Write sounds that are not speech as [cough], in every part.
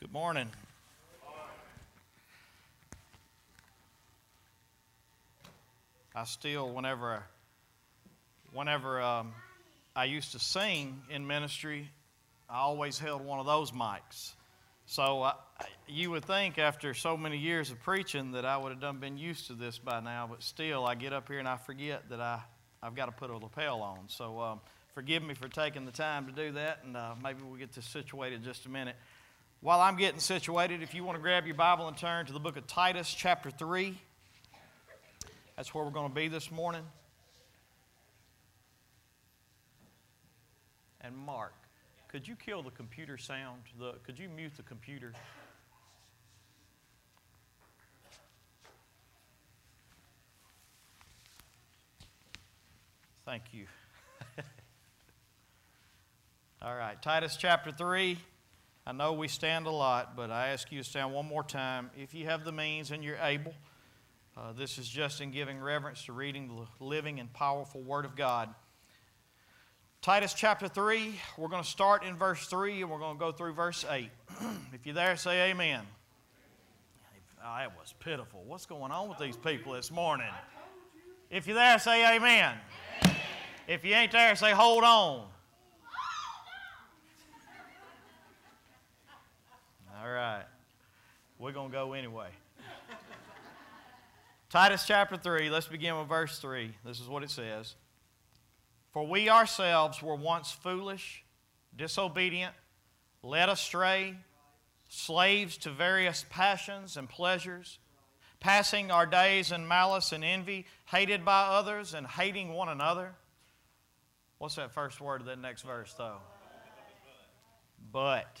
Good morning. I still, whenever, whenever um, I used to sing in ministry, I always held one of those mics. So I, you would think after so many years of preaching that I would have done been used to this by now, but still, I get up here and I forget that I, I've got to put a lapel on. So um, forgive me for taking the time to do that, and uh, maybe we'll get this situated in just a minute. While I'm getting situated, if you want to grab your Bible and turn to the book of Titus, chapter 3, that's where we're going to be this morning. And Mark, could you kill the computer sound? The, could you mute the computer? Thank you. [laughs] All right, Titus chapter 3. I know we stand a lot, but I ask you to stand one more time. If you have the means and you're able, uh, this is just in giving reverence to reading the living and powerful Word of God. Titus chapter 3, we're going to start in verse 3 and we're going to go through verse 8. [clears throat] if you're there, say amen. Oh, that was pitiful. What's going on with these people this morning? If you're there, say amen. If you ain't there, say hold on. All right. We're going to go anyway. [laughs] Titus chapter 3, let's begin with verse 3. This is what it says. For we ourselves were once foolish, disobedient, led astray, slaves to various passions and pleasures, passing our days in malice and envy, hated by others and hating one another. What's that first word of that next verse, though? But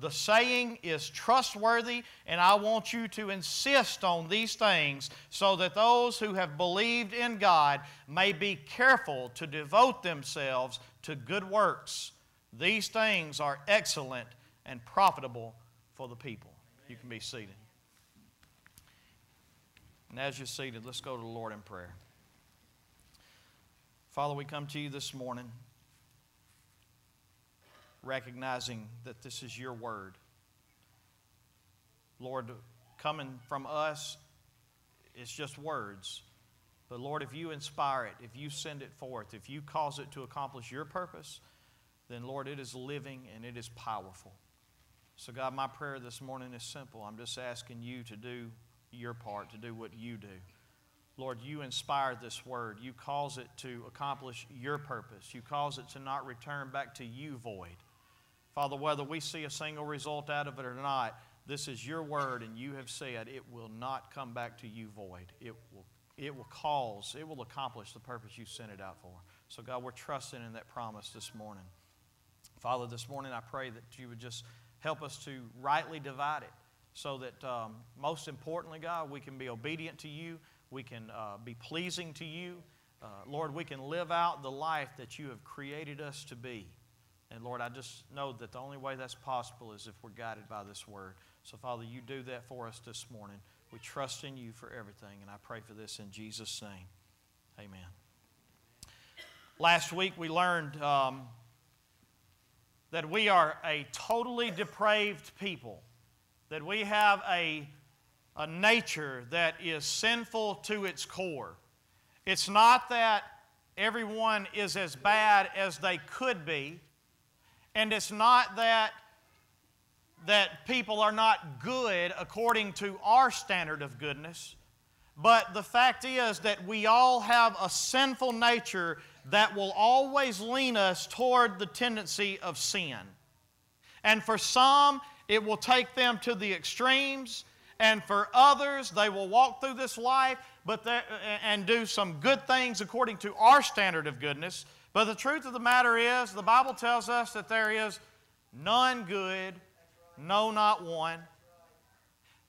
The saying is trustworthy, and I want you to insist on these things so that those who have believed in God may be careful to devote themselves to good works. These things are excellent and profitable for the people. You can be seated. And as you're seated, let's go to the Lord in prayer. Father, we come to you this morning recognizing that this is your word. Lord, coming from us, it's just words. But Lord, if you inspire it, if you send it forth, if you cause it to accomplish your purpose, then Lord, it is living and it is powerful. So, God, my prayer this morning is simple. I'm just asking you to do your part, to do what you do. Lord, you inspire this word. You cause it to accomplish your purpose. You cause it to not return back to you void. Father, whether we see a single result out of it or not, this is your word, and you have said it will not come back to you void. It will, it will cause, it will accomplish the purpose you sent it out for. So, God, we're trusting in that promise this morning. Father, this morning I pray that you would just help us to rightly divide it so that, um, most importantly, God, we can be obedient to you, we can uh, be pleasing to you. Uh, Lord, we can live out the life that you have created us to be. And Lord, I just know that the only way that's possible is if we're guided by this word. So, Father, you do that for us this morning. We trust in you for everything, and I pray for this in Jesus' name. Amen. Last week we learned um, that we are a totally depraved people, that we have a, a nature that is sinful to its core. It's not that everyone is as bad as they could be. And it's not that, that people are not good according to our standard of goodness, but the fact is that we all have a sinful nature that will always lean us toward the tendency of sin. And for some, it will take them to the extremes, and for others, they will walk through this life but and do some good things according to our standard of goodness. But the truth of the matter is, the Bible tells us that there is none good, No, not one.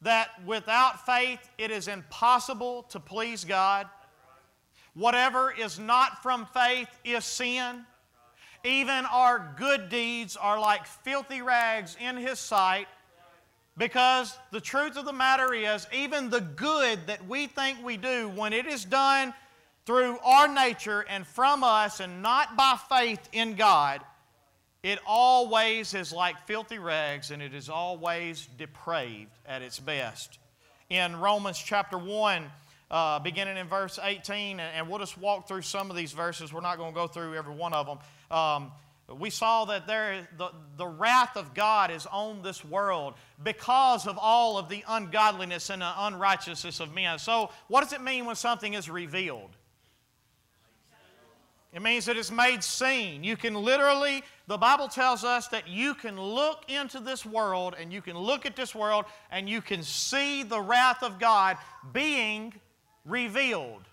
That without faith it is impossible to please God. Whatever is not from faith is sin. Even our good deeds are like filthy rags in His sight. Because the truth of the matter is, even the good that we think we do, when it is done through our nature and from us and not by faith in God, it always is like filthy rags and it is always depraved at its best. In Romans chapter 1, uh, beginning in verse 18, and we'll just walk through some of these verses. We're not going to go through every one of them. Um, we saw that there, the, the wrath of God is on this world because of all of the ungodliness and the unrighteousness of men. So, what does it mean when something is revealed? It means that it's made seen. You can literally, the Bible tells us that you can look into this world and you can look at this world and you can see the wrath of God being revealed.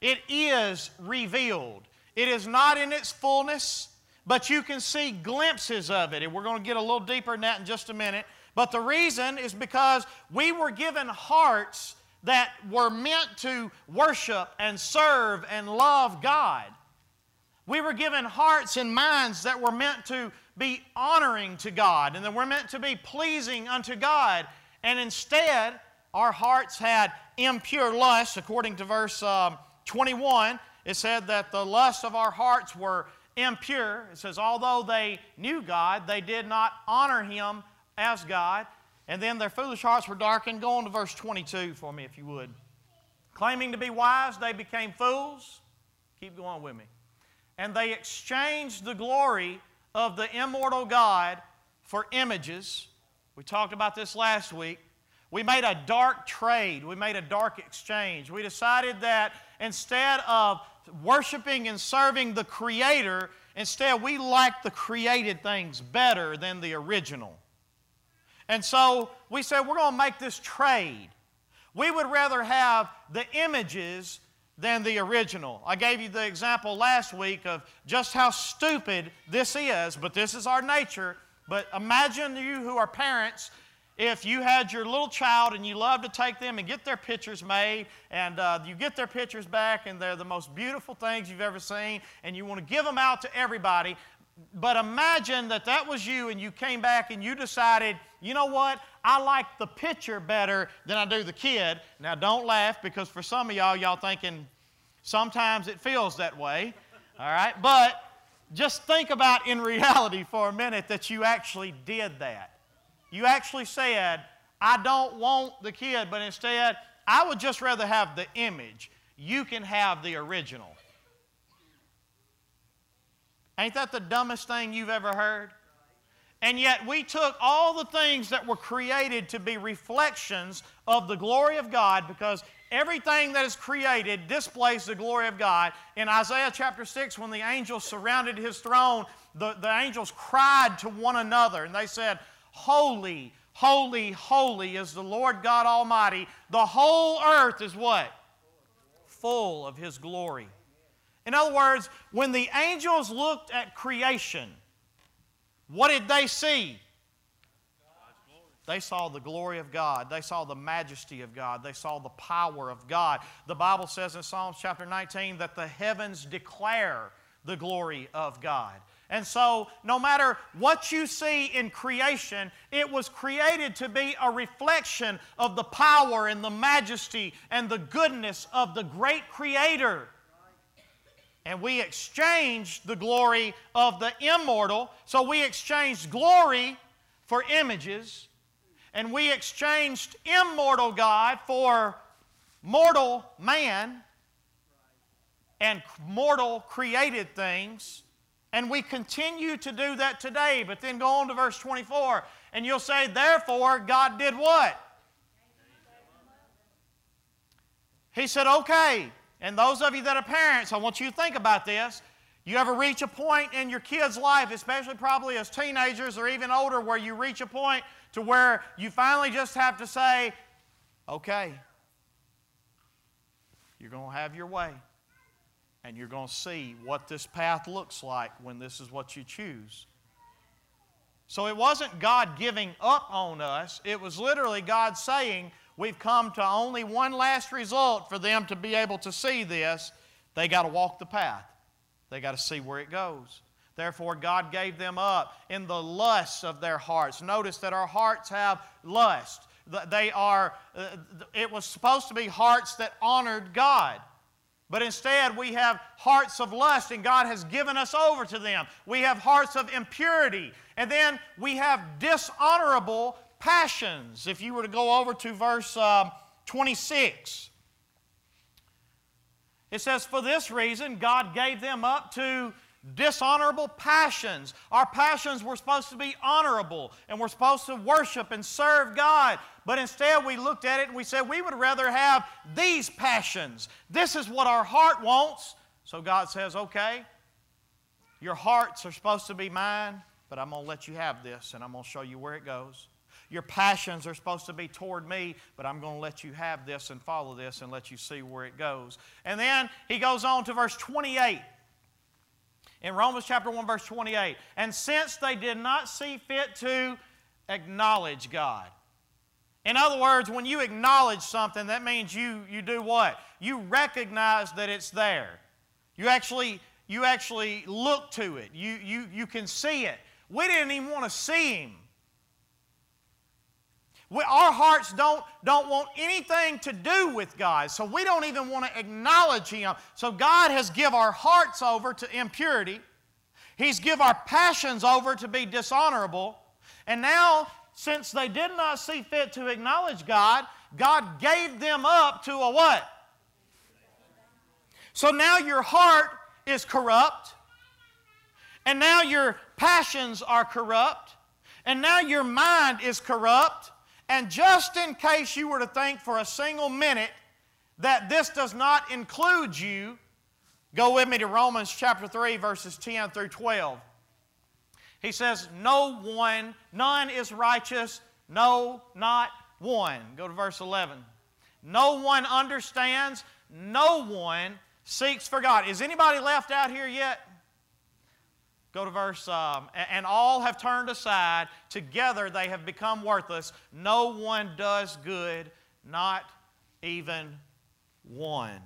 It is revealed. It is not in its fullness but you can see glimpses of it. And we're going to get a little deeper in that in just a minute. But the reason is because we were given hearts that were meant to worship and serve and love God. We were given hearts and minds that were meant to be honoring to God and that were meant to be pleasing unto God. And instead, our hearts had impure lusts. According to verse um, 21, it said that the lusts of our hearts were impure. It says, although they knew God, they did not honor Him as God. And then their foolish hearts were darkened. Go on to verse 22 for me, if you would. Claiming to be wise, they became fools. Keep going with me. And they exchanged the glory of the immortal God for images. We talked about this last week. We made a dark trade. We made a dark exchange. We decided that instead of worshiping and serving the Creator, instead we liked the created things better than the original. And so we said, we're going to make this trade. We would rather have the images than the original. I gave you the example last week of just how stupid this is, but this is our nature. But imagine you who are parents if you had your little child and you love to take them and get their pictures made, and uh, you get their pictures back, and they're the most beautiful things you've ever seen, and you want to give them out to everybody. But imagine that that was you, and you came back and you decided, you know what? I like the picture better than I do the kid. Now, don't laugh because for some of y'all, y'all thinking sometimes it feels that way. All right? But just think about in reality for a minute that you actually did that. You actually said, I don't want the kid, but instead, I would just rather have the image. You can have the original. Ain't that the dumbest thing you've ever heard? And yet, we took all the things that were created to be reflections of the glory of God because everything that is created displays the glory of God. In Isaiah chapter 6, when the angels surrounded his throne, the, the angels cried to one another and they said, Holy, holy, holy is the Lord God Almighty. The whole earth is what? Full of His glory. In other words, when the angels looked at creation, what did they see? They saw the glory of God. They saw the majesty of God. They saw the power of God. The Bible says in Psalms chapter 19 that the heavens declare the glory of God. And so, no matter what you see in creation, it was created to be a reflection of the power and the majesty and the goodness of the great Creator. And we exchanged the glory of the immortal. So we exchanged glory for images. And we exchanged immortal God for mortal man and mortal created things. And we continue to do that today. But then go on to verse 24, and you'll say, Therefore, God did what? He said, Okay. And those of you that are parents, I want you to think about this. You ever reach a point in your kid's life, especially probably as teenagers or even older, where you reach a point to where you finally just have to say, Okay, you're going to have your way and you're going to see what this path looks like when this is what you choose. So it wasn't God giving up on us, it was literally God saying, We've come to only one last result for them to be able to see this. They got to walk the path, they got to see where it goes. Therefore, God gave them up in the lusts of their hearts. Notice that our hearts have lust. They are, uh, it was supposed to be hearts that honored God. But instead, we have hearts of lust, and God has given us over to them. We have hearts of impurity. And then we have dishonorable passions. If you were to go over to verse um, 26, it says, For this reason, God gave them up to dishonorable passions. Our passions were supposed to be honorable and we're supposed to worship and serve God. But instead, we looked at it and we said, we would rather have these passions. This is what our heart wants. So God says, okay, your hearts are supposed to be mine, but I'm going to let you have this and I'm going to show you where it goes. Your passions are supposed to be toward me, but I'm going to let you have this and follow this and let you see where it goes. And then he goes on to verse 28 in Romans chapter 1, verse 28. And since they did not see fit to acknowledge God. In other words, when you acknowledge something, that means you, you do what? You recognize that it's there. You actually, you actually look to it. You, you, you can see it. We didn't even want to see Him. We, our hearts don't, don't want anything to do with God, so we don't even want to acknowledge Him. So God has give our hearts over to impurity. He's give our passions over to be dishonorable. And now, since they did not see fit to acknowledge God, God gave them up to a what? So now your heart is corrupt. And now your passions are corrupt. And now your mind is corrupt. And just in case you were to think for a single minute that this does not include you, go with me to Romans chapter 3, verses 10 through 12. He says, No one, none is righteous, no, not one. Go to verse 11. No one understands, no one seeks for God. Is anybody left out here yet? Go to verse, um, and all have turned aside. Together they have become worthless. No one does good, not even one.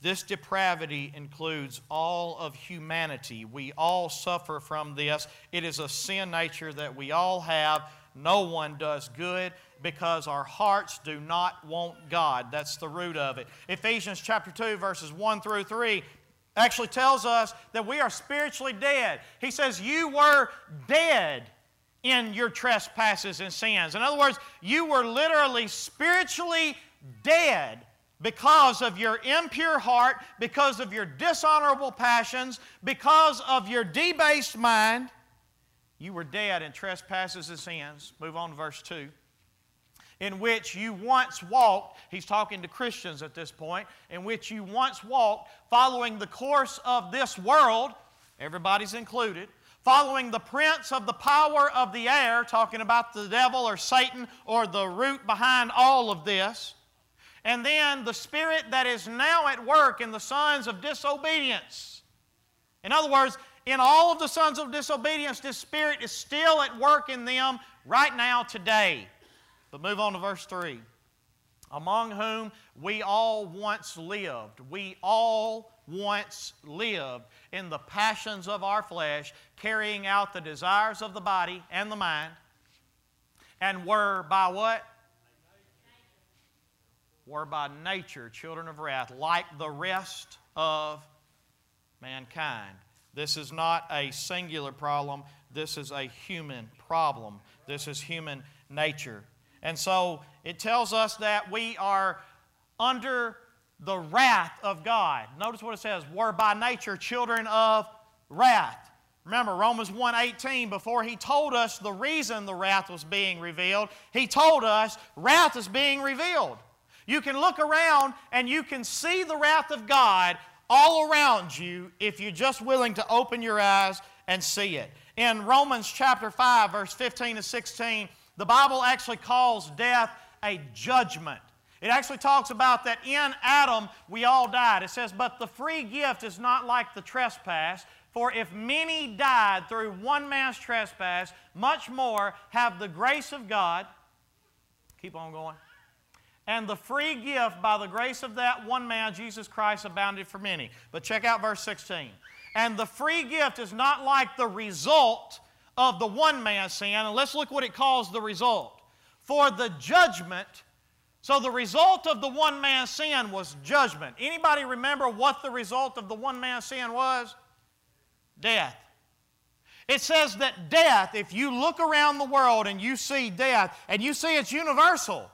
This depravity includes all of humanity. We all suffer from this. It is a sin nature that we all have. No one does good because our hearts do not want God. That's the root of it. Ephesians chapter 2, verses 1 through 3 actually tells us that we are spiritually dead. He says, You were dead in your trespasses and sins. In other words, you were literally spiritually dead because of your impure heart, because of your dishonorable passions, because of your debased mind. You were dead in trespasses and sins. Move on to verse 2 in which you once walked, he's talking to Christians at this point, in which you once walked following the course of this world, everybody's included, following the prince of the power of the air, talking about the devil or Satan or the root behind all of this, and then the spirit that is now at work in the sons of disobedience. In other words, in all of the sons of disobedience, this spirit is still at work in them right now today. But move on to verse 3. Among whom we all once lived. We all once lived in the passions of our flesh, carrying out the desires of the body and the mind, and were by what? Were by nature children of wrath, like the rest of mankind. This is not a singular problem, this is a human problem. This is human nature. And so it tells us that we are under the wrath of God. Notice what it says, we're by nature children of wrath. Remember Romans 1:18 before he told us the reason the wrath was being revealed, he told us wrath is being revealed. You can look around and you can see the wrath of God all around you if you're just willing to open your eyes and see it. In Romans chapter 5 verse 15 to 16, the Bible actually calls death a judgment. It actually talks about that in Adam we all died. It says, But the free gift is not like the trespass. For if many died through one man's trespass, much more have the grace of God. Keep on going. And the free gift by the grace of that one man, Jesus Christ, abounded for many. But check out verse 16. And the free gift is not like the result of the one man's sin. And let's look what it calls the result. For the judgment, so the result of the one man's sin was judgment. Anybody remember what the result of the one man's sin was? death. It says that death, if you look around the world and you see death, and you see it's universal,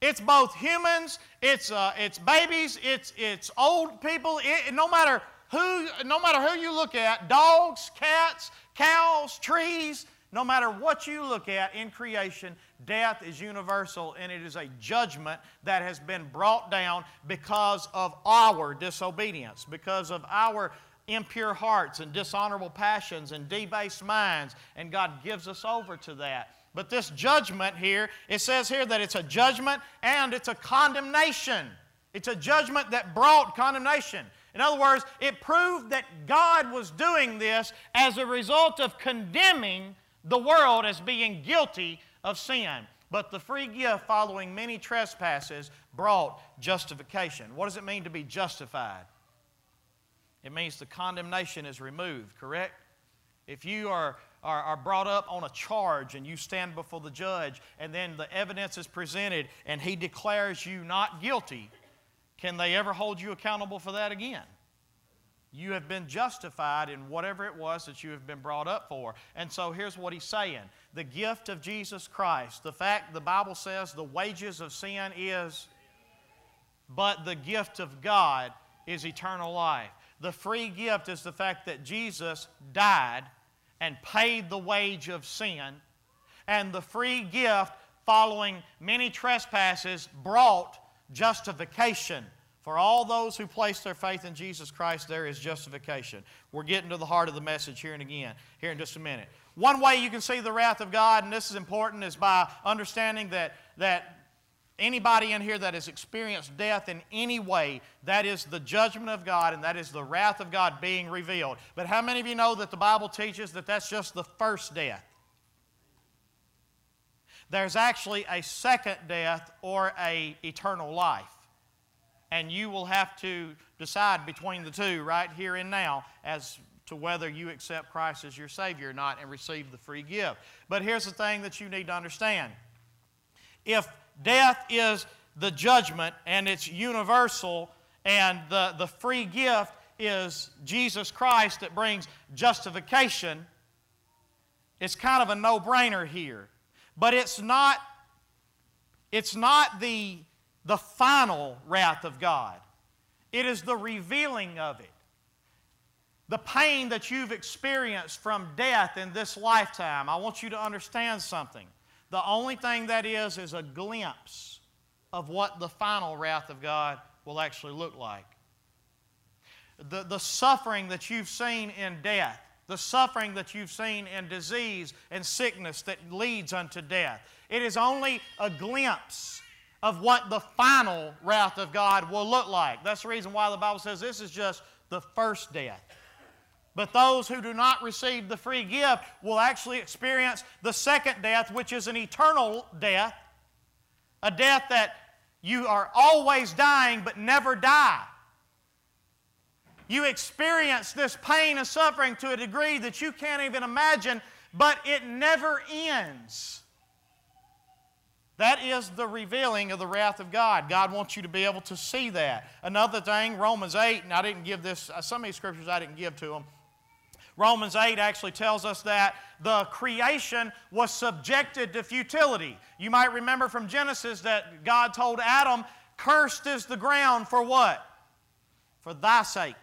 it's both humans, it's, uh, it's babies, it's, it's old people, it, no, matter who, no matter who you look at dogs, cats, cows, trees no matter what you look at in creation, death is universal and it is a judgment that has been brought down because of our disobedience, because of our impure hearts and dishonorable passions and debased minds, and God gives us over to that. But this judgment here, it says here that it's a judgment and it's a condemnation. It's a judgment that brought condemnation. In other words, it proved that God was doing this as a result of condemning the world as being guilty of sin. But the free gift following many trespasses brought justification. What does it mean to be justified? It means the condemnation is removed, correct? If you are, are, are, brought up on a charge and you stand before the judge and then the evidence is presented and he declares you not guilty, can they ever hold you accountable for that again? You have been justified in whatever it was that you have been brought up for. And so here's what he's saying the gift of Jesus Christ, the fact the Bible says the wages of sin is, but the gift of God is eternal life. The free gift is the fact that Jesus died and paid the wage of sin. And the free gift, following many trespasses, brought justification. For all those who place their faith in Jesus Christ, there is justification. We're getting to the heart of the message here and again, here in just a minute. One way you can see the wrath of God, and this is important, is by understanding that, that Anybody in here that has experienced death in any way, that is the judgment of God and that is the wrath of God being revealed. But how many of you know that the Bible teaches that that's just the first death? There's actually a second death or a eternal life. And you will have to decide between the two right here and now as to whether you accept Christ as your Savior or not and receive the free gift. But here's the thing that you need to understand. If Death is the judgment and it's universal, and the, the free gift is Jesus Christ that brings justification. It's kind of a no brainer here. But it's not, it's not the, the final wrath of God, it is the revealing of it. The pain that you've experienced from death in this lifetime. I want you to understand something. The only thing that is is a glimpse of what the final wrath of God will actually look like. The, the suffering that you've seen in death, the suffering that you've seen in disease and sickness that leads unto death, it is only a glimpse of what the final wrath of God will look like. That's the reason why the Bible says this is just the first death. But those who do not receive the free gift will actually experience the second death, which is an eternal death, a death that you are always dying but never die. You experience this pain and suffering to a degree that you can't even imagine, but it never ends. That is the revealing of the wrath of God. God wants you to be able to see that. Another thing, Romans 8, and I didn't give this, uh, some of these scriptures I didn't give to them. Romans 8 actually tells us that the creation was subjected to futility. You might remember from Genesis that God told Adam, Cursed is the ground for what? For thy sake.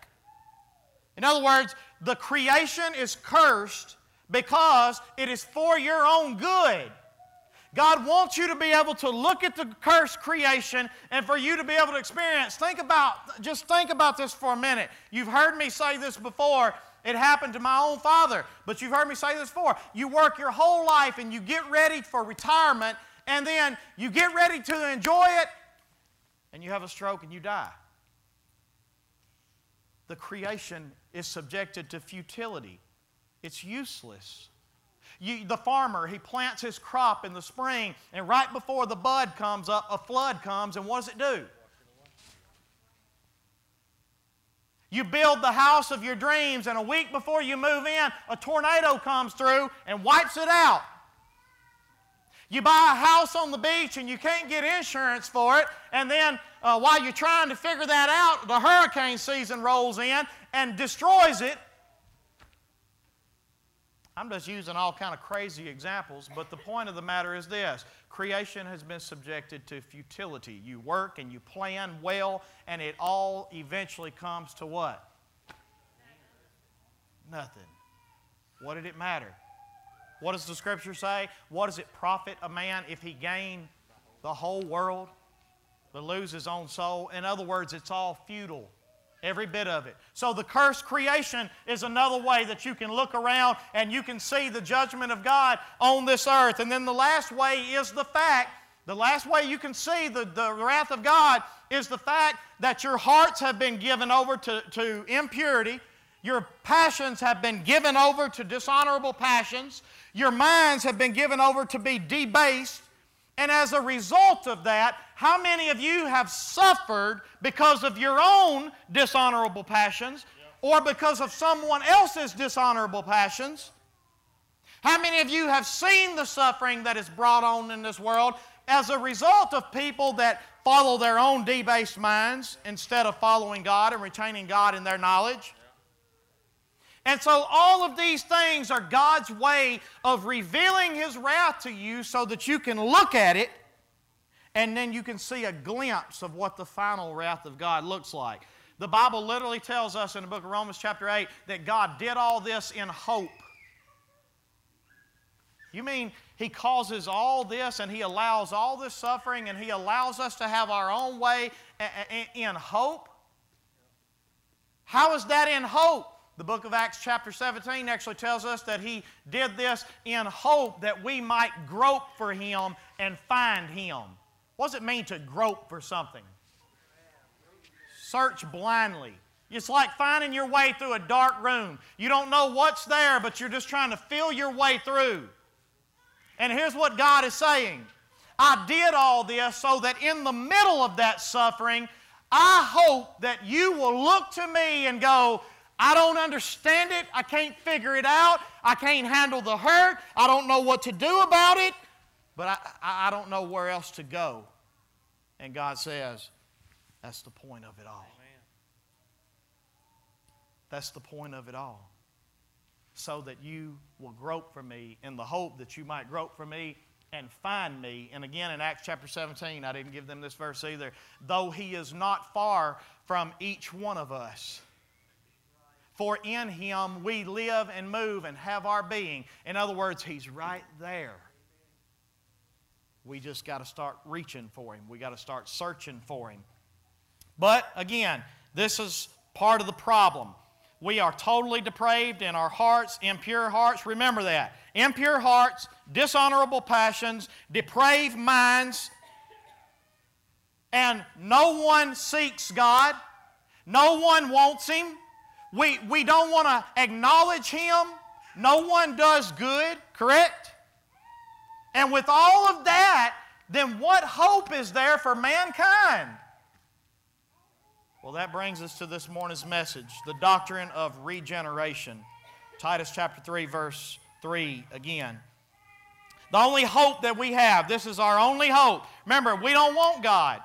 In other words, the creation is cursed because it is for your own good. God wants you to be able to look at the cursed creation and for you to be able to experience. Think about, just think about this for a minute. You've heard me say this before it happened to my own father. But you've heard me say this before. You work your whole life and you get ready for retirement, and then you get ready to enjoy it, and you have a stroke and you die. the creation is subjected to futility. It's useless. You, the farmer, he plants his crop in the spring, and right before the bud comes up, a flood comes, and what does it do? You build the house of your dreams, and a week before you move in, a tornado comes through and wipes it out. You buy a house on the beach and you can't get insurance for it, and then uh, while you're trying to figure that out, the hurricane season rolls in and destroys it. I'm just using all kind of crazy examples, but the point of the matter is this creation has been subjected to futility. You work and you plan well, and it all eventually comes to what? Nothing. What did it matter? What does the scripture say? What does it profit a man if he gain the whole world but lose his own soul? In other words, it's all futile. Every bit of it. So the cursed creation is another way that you can look around and you can see the judgment of God on this earth. And then the last way is the fact, the last way you can see the, the wrath of God is the fact that your hearts have been given over to, to impurity. Your passions have been given over to dishonorable passions. Your minds have been given over to be debased. And as a result of that, how many of you have suffered because of your own dishonorable passions or because of someone else's dishonorable passions? How many of you have seen the suffering that is brought on in this world as a result of people that follow their own debased minds instead of following God and retaining God in their knowledge? And so, all of these things are God's way of revealing His wrath to you so that you can look at it and then you can see a glimpse of what the final wrath of God looks like. The Bible literally tells us in the book of Romans, chapter 8, that God did all this in hope. You mean He causes all this and He allows all this suffering and He allows us to have our own way in hope? How is that in hope? The book of Acts, chapter 17, actually tells us that he did this in hope that we might grope for him and find him. What does it mean to grope for something? Search blindly. It's like finding your way through a dark room. You don't know what's there, but you're just trying to feel your way through. And here's what God is saying I did all this so that in the middle of that suffering, I hope that you will look to me and go, I don't understand it. I can't figure it out. I can't handle the hurt. I don't know what to do about it. But I, I don't know where else to go. And God says, that's the point of it all. That's the point of it all. So that you will grope for me in the hope that you might grope for me and find me. And again, in Acts chapter 17, I didn't give them this verse either. Though he is not far from each one of us. For in him we live and move and have our being. In other words, he's right there. We just got to start reaching for him. We got to start searching for him. But again, this is part of the problem. We are totally depraved in our hearts, impure hearts. Remember that. Impure hearts, dishonorable passions, depraved minds, and no one seeks God. No one wants Him. We, we don't want to acknowledge Him. No one does good, correct? And with all of that, then what hope is there for mankind? Well, that brings us to this morning's message the doctrine of regeneration. Titus chapter 3, verse 3 again. The only hope that we have, this is our only hope. Remember, we don't want God.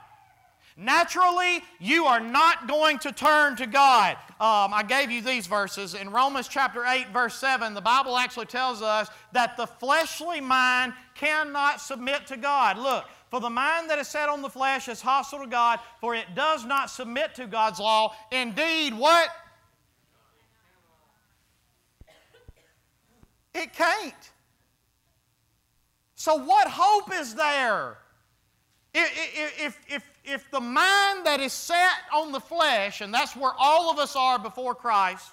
Naturally, you are not going to turn to God. Um, I gave you these verses. In Romans chapter 8, verse 7, the Bible actually tells us that the fleshly mind cannot submit to God. Look, for the mind that is set on the flesh is hostile to God, for it does not submit to God's law. Indeed, what? It can't. So, what hope is there? If, if, if, the mind that is set on the flesh, and that's where all of us are before Christ,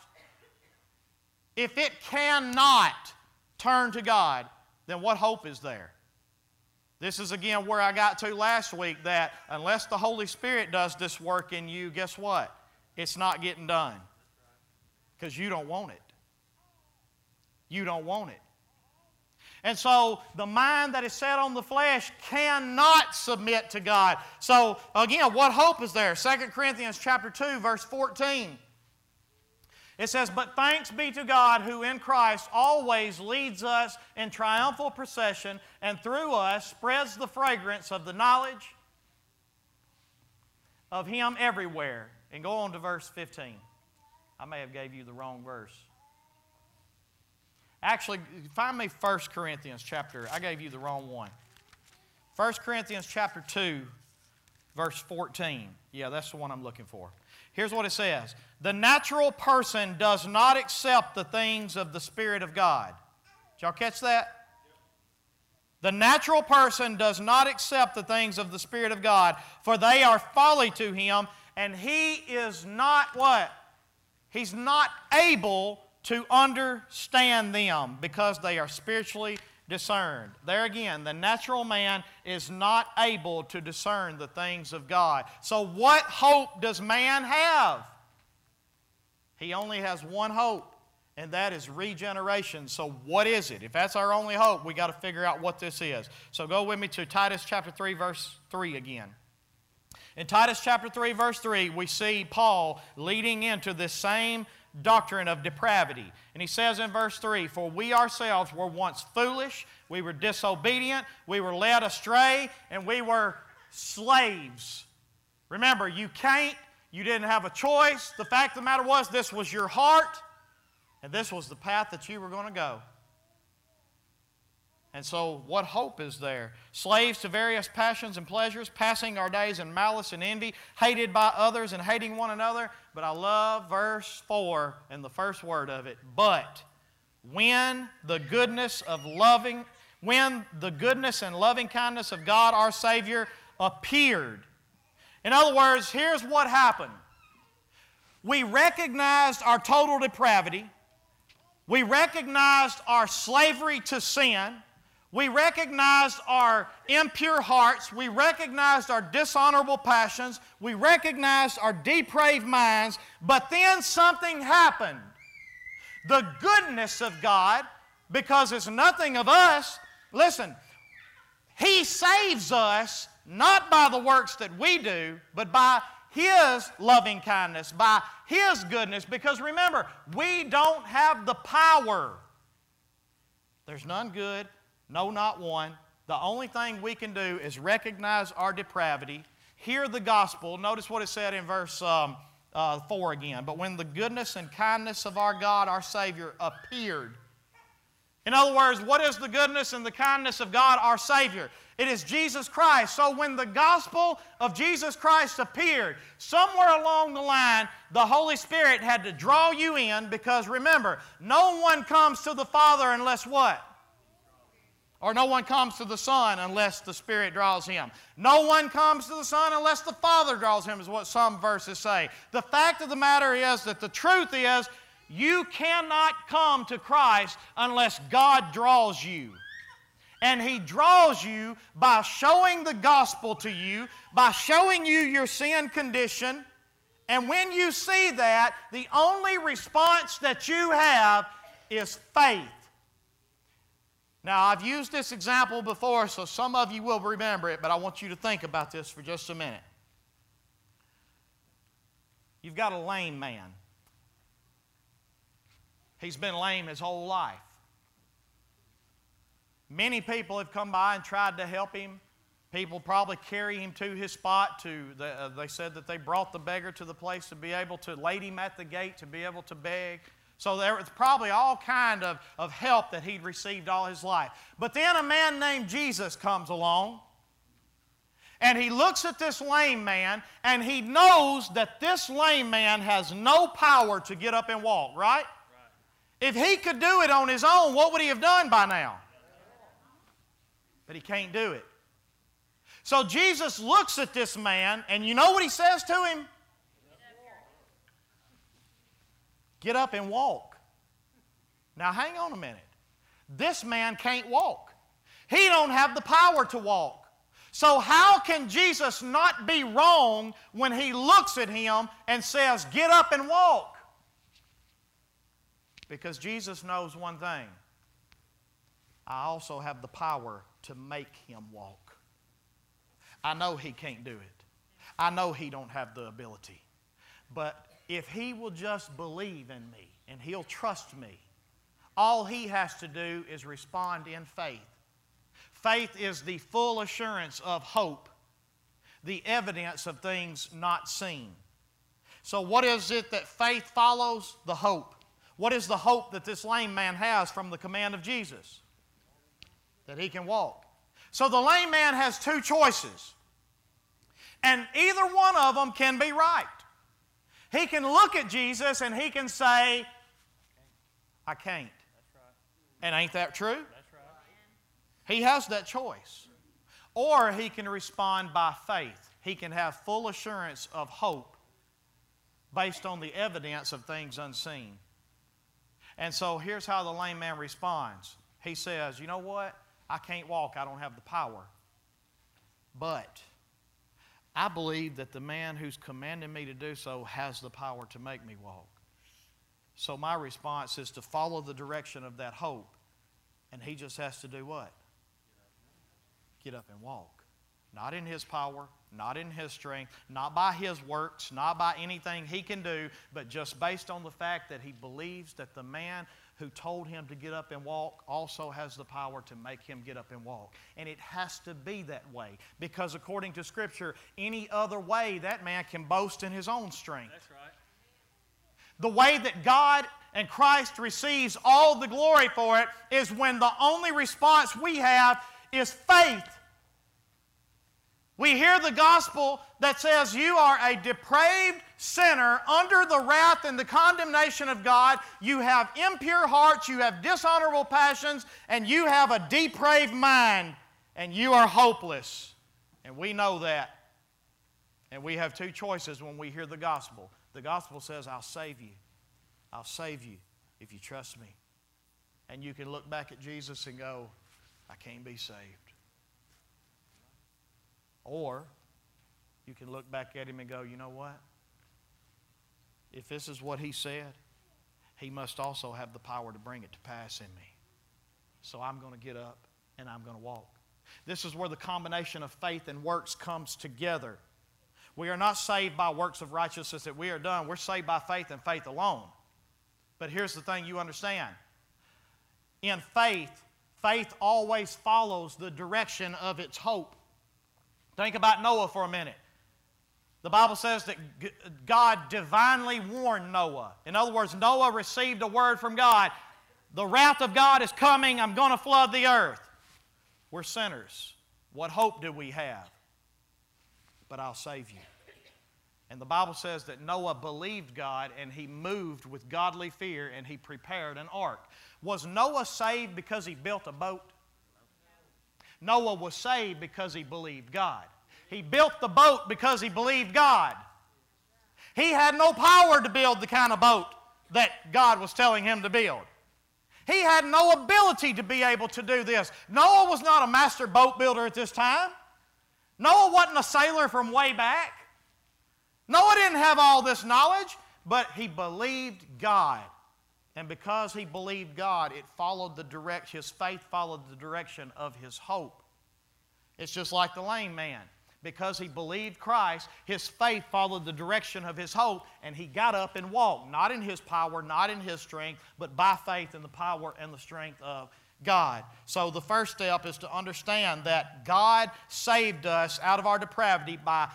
if it cannot turn to God, then what hope is there? This is again where I got to last week that unless the Holy Spirit does this work in you, guess what? It's not getting done. because you don't want it. You don't want it. And so the mind that is set on the flesh cannot submit to God. So again, what hope is there? 2 Corinthians chapter 2 verse 14. It says, But thanks be to God who in Christ always leads us in triumphal procession and through us spreads the fragrance of the knowledge of Him everywhere. And go on to verse 15. I may have gave you the wrong verse. Actually, find me 1 Corinthians chapter. I gave you the wrong one. 1 Corinthians chapter 2, verse 14. Yeah, that's the one I'm looking for. Here's what it says The natural person does not accept the things of the Spirit of God. Did y'all catch that? The natural person does not accept the things of the Spirit of God, for they are folly to him, and he is not what? He's not able to understand them because they are spiritually discerned. There again, the natural man is not able to discern the things of God. So, what hope does man have? He only has one hope, and that is regeneration. So, what is it? If that's our only hope, we got to figure out what this is. So, go with me to Titus chapter 3, verse 3 again. In Titus chapter 3, verse 3, we see Paul leading into this same doctrine of depravity. And he says in verse 3 For we ourselves were once foolish, we were disobedient, we were led astray, and we were slaves. Remember, you can't, you didn't have a choice. The fact of the matter was, this was your heart, and this was the path that you were going to go. And so, what hope is there? Slaves to various passions and pleasures, passing our days in malice and envy, hated by others and hating one another. But I love verse 4 and the first word of it. But when the goodness of loving, when the goodness and loving kindness of God our Savior appeared. In other words, here's what happened. We recognized our total depravity. We recognized our slavery to sin. We recognized our impure hearts. We recognized our dishonorable passions. We recognized our depraved minds. But then something happened. The goodness of God, because it's nothing of us, listen, He saves us not by the works that we do, but by His loving kindness, by His goodness. Because remember, we don't have the power. There's none good, no, not one. The only thing we can do is recognize our depravity, hear the gospel. Notice what it said in verse um, uh, 4 again. But when the goodness and kindness of our God, our Savior, appeared. In other words, what is the goodness and the kindness of God, our Savior? It is Jesus Christ. So when the gospel of Jesus Christ appeared, somewhere along the line, the Holy Spirit had to draw you in because remember, no one comes to the Father unless what? Or no one comes to the Son unless the Spirit draws him. No one comes to the Son unless the Father draws him, is what some verses say. The fact of the matter is that the truth is you cannot come to Christ unless God draws you. And He draws you by showing the gospel to you, by showing you your sin condition. And when you see that, the only response that you have is faith. Now, I've used this example before, so some of you will remember it, but I want you to think about this for just a minute. You've got a lame man. He's been lame his whole life. Many people have come by and tried to help him. People probably carry him to his spot. To the, uh, they said that they brought the beggar to the place to be able to laid him at the gate to be able to beg. So there was probably all kind of, of help that he'd received all his life. But then a man named Jesus comes along, and he looks at this lame man, and he knows that this lame man has no power to get up and walk, right? right. If he could do it on his own, what would he have done by now? But he can't do it. So Jesus looks at this man, and you know what he says to him? Get up and walk. Now hang on a minute. This man can't walk. He don't have the power to walk. So how can Jesus not be wrong when he looks at him and says, "Get up and walk"? Because Jesus knows one thing I also have the power to make him walk. I know he can't do it. I know he don't have the ability. But if he will just believe in me and he'll trust me, all he has to do is respond in faith. Faith is the full assurance of hope, the evidence of things not seen. So, what is it that faith follows? The hope. What is the hope that this lame man has from the command of Jesus? That he can walk. So, the lame man has two choices, and either one of them can be right. He can look at Jesus and he can say, I can't. And ain't that true? He has that choice. Or he can respond by faith. He can have full assurance of hope based on the evidence of things unseen. And so here's how the lame man responds. He says, You know what? I can't walk, I don't have the power. But I believe that the man who's commanding me to do so has the power to make me walk. So my response is to follow the direction of that hope. And he just has to do what? Get up and walk. Not in his power, not in his strength, not by his works, not by anything he can do, but just based on the fact that he believes that the man who told him to get up and walk also has the power to make him get up and walk. And it has to be that way because, according to Scripture, any other way that man can boast in his own strength. That's right. The way that God and Christ receives all the glory for it is when the only response we have is faith. We hear the gospel that says you are a depraved sinner under the wrath and the condemnation of God. You have impure hearts, you have dishonorable passions, and you have a depraved mind, and you are hopeless. And we know that. And we have two choices when we hear the gospel. The gospel says, I'll save you. I'll save you if you trust me. And you can look back at Jesus and go, I can't be saved. Or you can look back at him and go, you know what? If this is what he said, he must also have the power to bring it to pass in me. So I'm going to get up and I'm going to walk. This is where the combination of faith and works comes together. We are not saved by works of righteousness that we are done. We're saved by faith and faith alone. But here's the thing you understand. In faith, faith always follows the direction of its hope. Think about Noah for a minute. The Bible says that God divinely warned Noah. In other words, Noah received a word from God The wrath of God is coming, I'm going to flood the earth. We're sinners. What hope do we have? But I'll save you. And the Bible says that Noah believed God and he moved with godly fear and he prepared an ark. Was Noah saved because he built a boat? Noah was saved because he believed God. He built the boat because he believed God. He had no power to build the kind of boat that God was telling him to build. He had no ability to be able to do this. Noah was not a master boat builder at this time. Noah wasn't a sailor from way back. Noah didn't have all this knowledge, but he believed God. And because he believed God, it followed the direct, his faith followed the direction of his hope. It's just like the lame man. Because he believed Christ, his faith followed the direction of his hope, and he got up and walked, not in his power, not in his strength, but by faith in the power and the strength of God. So the first step is to understand that God saved us out of our depravity by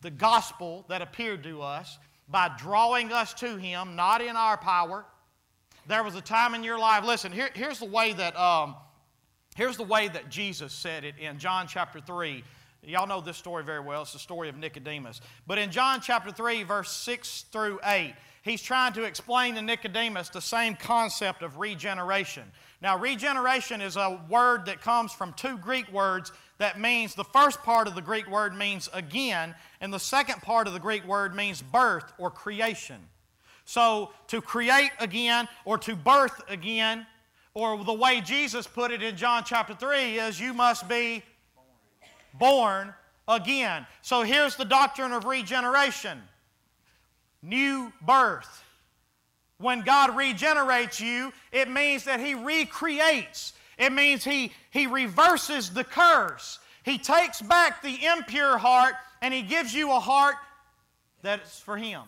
the gospel that appeared to us, by drawing us to him, not in our power, there was a time in your life. Listen, here, here's the way that um, here's the way that Jesus said it in John chapter three. Y'all know this story very well. It's the story of Nicodemus. But in John chapter 3, verse 6 through 8, he's trying to explain to Nicodemus the same concept of regeneration. Now, regeneration is a word that comes from two Greek words that means the first part of the Greek word means again, and the second part of the Greek word means birth or creation. So, to create again or to birth again, or the way Jesus put it in John chapter 3 is you must be born again. So, here's the doctrine of regeneration new birth. When God regenerates you, it means that He recreates. It means He, he reverses the curse. He takes back the impure heart and He gives you a heart that's for Him.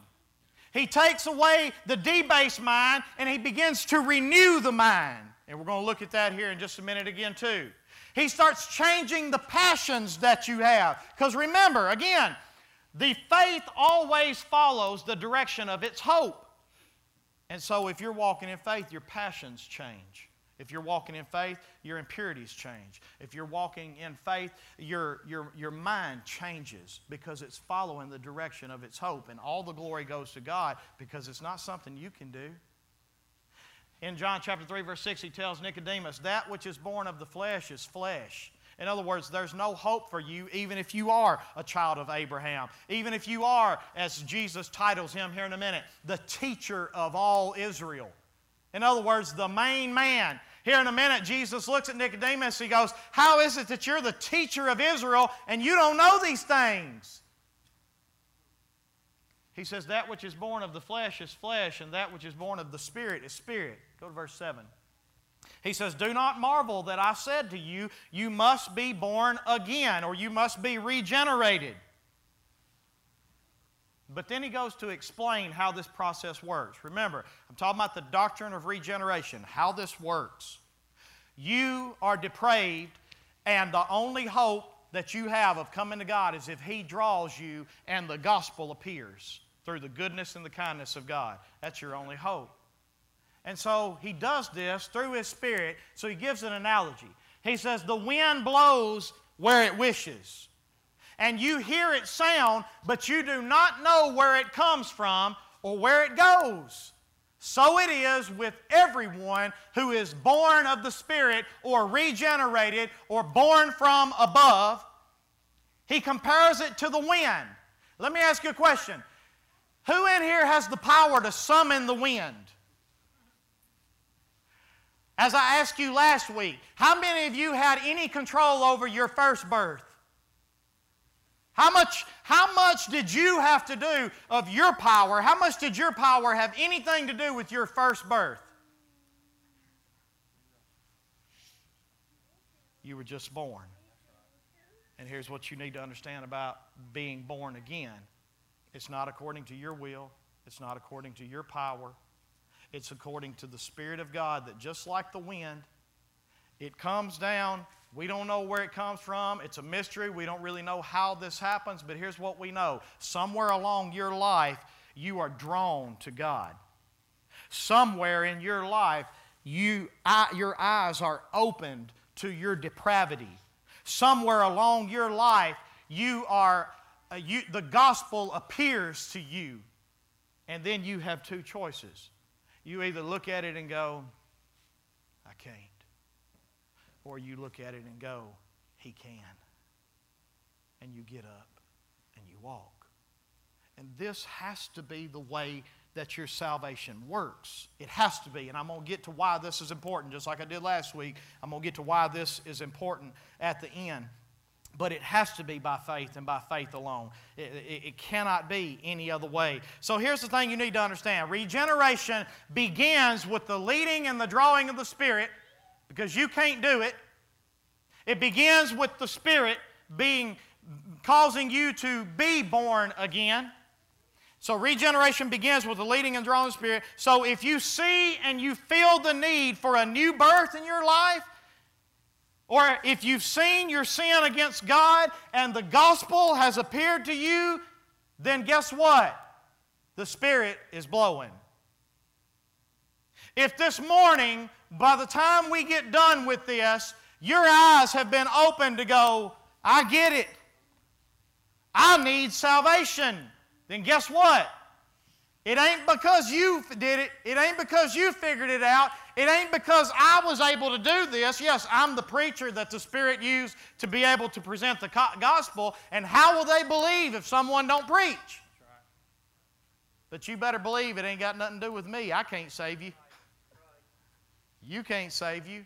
He takes away the debased mind and He begins to renew the mind. And we're going to look at that here in just a minute again, too. He starts changing the passions that you have. Because remember, again, the faith always follows the direction of its hope. And so if you're walking in faith, your passions change. If you're walking in faith, your impurities change. If you're walking in faith, your, your, your mind changes because it's following the direction of its hope. And all the glory goes to God because it's not something you can do. In John chapter 3, verse 6, he tells Nicodemus, That which is born of the flesh is flesh. In other words, there's no hope for you even if you are a child of Abraham. Even if you are, as Jesus titles him here in a minute, the teacher of all Israel. In other words, the main man. Here in a minute, Jesus looks at Nicodemus. He goes, How is it that you're the teacher of Israel and you don't know these things? He says, That which is born of the flesh is flesh, and that which is born of the Spirit is spirit. Go to verse 7. He says, Do not marvel that I said to you, You must be born again, or you must be regenerated. But then he goes to explain how this process works. Remember, I'm talking about the doctrine of regeneration, how this works. You are depraved, and the only hope that you have of coming to God is if He draws you and the gospel appears through the goodness and the kindness of God. That's your only hope. And so he does this through his spirit. So he gives an analogy. He says, The wind blows where it wishes. And you hear it sound, but you do not know where it comes from or where it goes. So it is with everyone who is born of the Spirit or regenerated or born from above. He compares it to the wind. Let me ask you a question Who in here has the power to summon the wind? As I asked you last week, how many of you had any control over your first birth? How much, how much did you have to do of your power? How much did your power have anything to do with your first birth? You were just born. And here's what you need to understand about being born again it's not according to your will, it's not according to your power, it's according to the Spirit of God that just like the wind, it comes down. We don't know where it comes from. It's a mystery. We don't really know how this happens, but here's what we know. Somewhere along your life, you are drawn to God. Somewhere in your life, you, I, your eyes are opened to your depravity. Somewhere along your life, you are, uh, you, the gospel appears to you. And then you have two choices you either look at it and go, I can't, or you look at it and go, He can. And you get up and you walk. And this has to be the way that your salvation works. It has to be. And I'm going to get to why this is important, just like I did last week. I'm going to get to why this is important at the end but it has to be by faith and by faith alone. It, it, it, cannot be any other way. So here's the thing you need to understand regeneration begins with the leading and the drawing of the Spirit because you can't do it. It begins with the Spirit being causing you to be born again. So regeneration begins with the leading and drawing of the Spirit. So if you see and you feel the need for a new birth in your life, or if you've seen your sin against God and the gospel has appeared to you, then guess what? The Spirit is blowing. If this morning, by the time we get done with this, your eyes have been opened to go, I get it. I need salvation. Then guess what? It ain't because you did it. It ain't because you figured it out. It ain't because I was able to do this. Yes, I'm the preacher that the Spirit used to be able to present the gospel. And how will they believe if someone don't preach? But you better believe it ain't got nothing to do with me. I can't save you. You can't save you.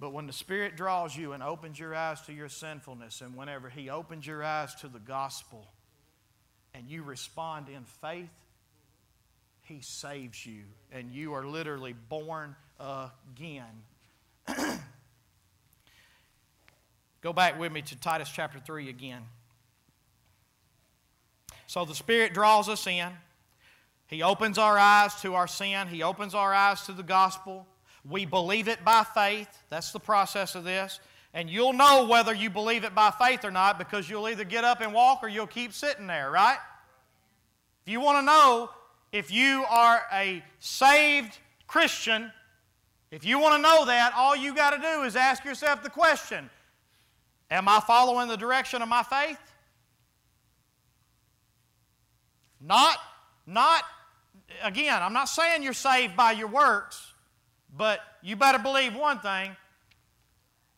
But when the Spirit draws you and opens your eyes to your sinfulness, and whenever He opens your eyes to the gospel, and you respond in faith, He saves you, and you are literally born again. [clears throat] Go back with me to Titus chapter 3 again. So the Spirit draws us in. He opens our eyes to our sin. He opens our eyes to the gospel. We believe it by faith. That's the process of this. And you'll know whether you believe it by faith or not because you'll either get up and walk or you'll keep sitting there, right? If you want to know if you are a saved Christian, if you want to know that, all you got to do is ask yourself the question Am I following the direction of my faith? Not, not, again, I'm not saying you're saved by your works, but you better believe one thing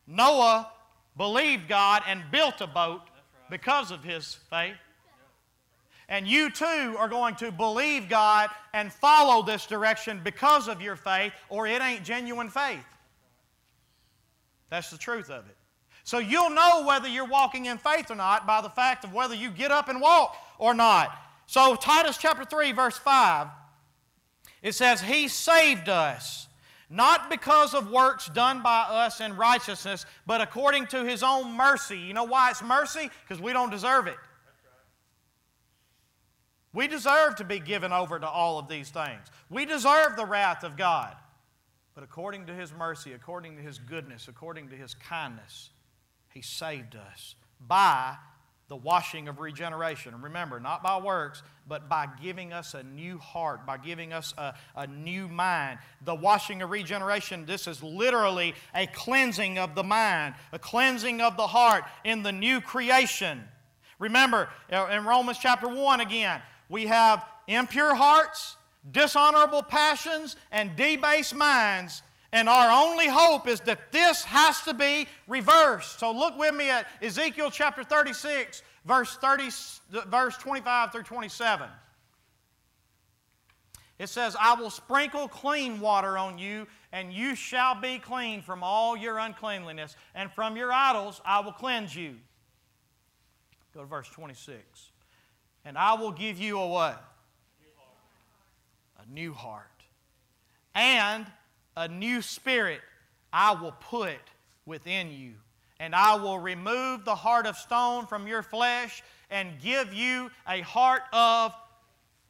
Noah believed God and built a boat because of his faith. And you too are going to believe God and follow this direction because of your faith, or it ain't genuine faith. That's the truth of it. So you'll know whether you're walking in faith or not by the fact of whether you get up and walk or not. So, Titus chapter 3, verse 5, it says, He saved us, not because of works done by us in righteousness, but according to His own mercy. You know why it's mercy? Because we don't deserve it. We deserve to be given over to all of these things. We deserve the wrath of God. But according to His mercy, according to His goodness, according to His kindness, He saved us by the washing of regeneration. Remember, not by works, but by giving us a new heart, by giving us a, a new mind. The washing of regeneration, this is literally a cleansing of the mind, a cleansing of the heart in the new creation. Remember, uh, in Romans chapter 1 again, we have impure hearts, dishonorable passions, and debased minds. And our only hope is that this has to be reversed. So look with me at Ezekiel chapter 36, verse, 30, verse 25 through 27. It says, I will sprinkle clean water on you, and you shall be clean from all your uncleanliness, and from your idols I will cleanse you. Go to verse 26 and I will give you a what? A new heart. And a new spirit I will put within you. And I will remove the heart of stone from your flesh and give you a heart of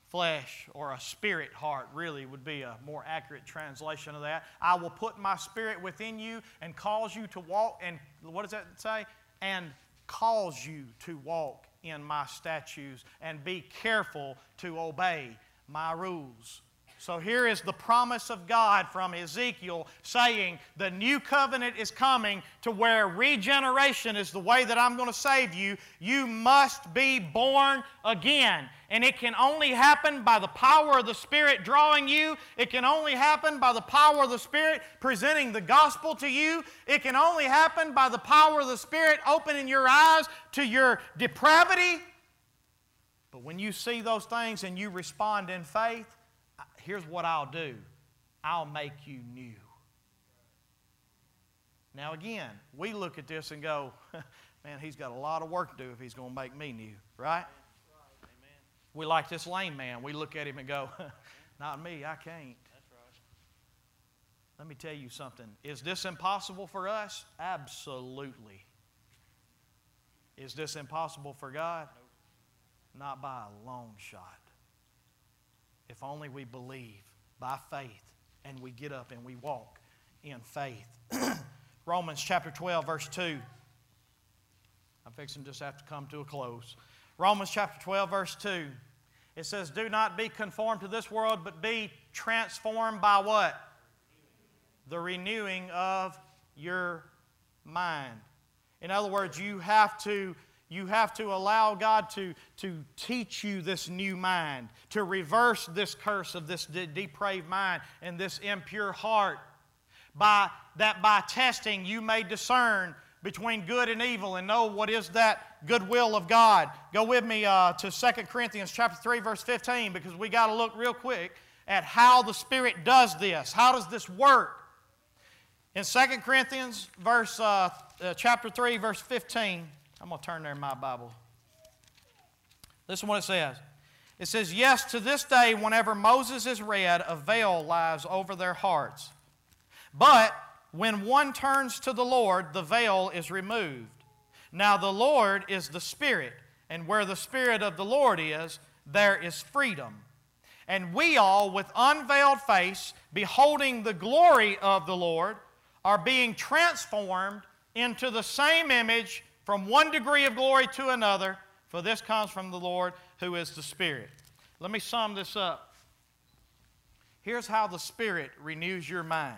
flesh, or a spirit heart, really would be a more accurate translation of that. I will put my spirit within you and cause you to walk, and what does that say? And cause you to walk in my statutes and be careful to obey my rules. So here is the promise of God from Ezekiel saying the new covenant is coming to where regeneration is the way that I'm going to save you. You must be born again. And it can only happen by the power of the Spirit drawing you. It can only happen by the power of the Spirit presenting the gospel to you. It can only happen by the power of the Spirit opening your eyes to your depravity. But when you see those things and you respond in faith, here's what I'll do I'll make you new. Now, again, we look at this and go, [laughs] man, he's got a lot of work to do if he's going to make me new, right? We like this lame man. We look at him and go, [laughs] not me, I can't. Let me tell you something. Is this impossible for us? Absolutely. Is this impossible for God? Not by a long shot if only we believe by faith and we get up and we walk in faith. [clears throat] Romans chapter 12, verse 2. I'm fixing just have to come to a close. Romans chapter 12, verse 2. It says, Do not be conformed to this world, but be transformed by what? The renewing of your mind. In other words, you have to you have to allow God to, to teach you this new mind, to reverse this curse of this de- depraved mind and this impure heart. By that by testing you may discern between good and evil and know what is that good will of God. Go with me uh, to 2 Corinthians chapter 3, verse 15, because we got to look real quick at how the Spirit does this. How does this work? In 2 Corinthians verse, uh, uh, chapter 3, verse 15, I'm going to turn there in my Bible. Listen what it says. It says, Yes, to this day, whenever Moses is read, a veil lies over their hearts. But when one turns to the Lord, the veil is removed. Now the Lord is the Spirit, and where the Spirit of the Lord is, there is freedom. And we all, with unveiled face, beholding the glory of the Lord, are being transformed into the same image from one degree of glory to another, for this comes from the Lord who is the Spirit. Let me sum this up. Here's how the Spirit renews your mind.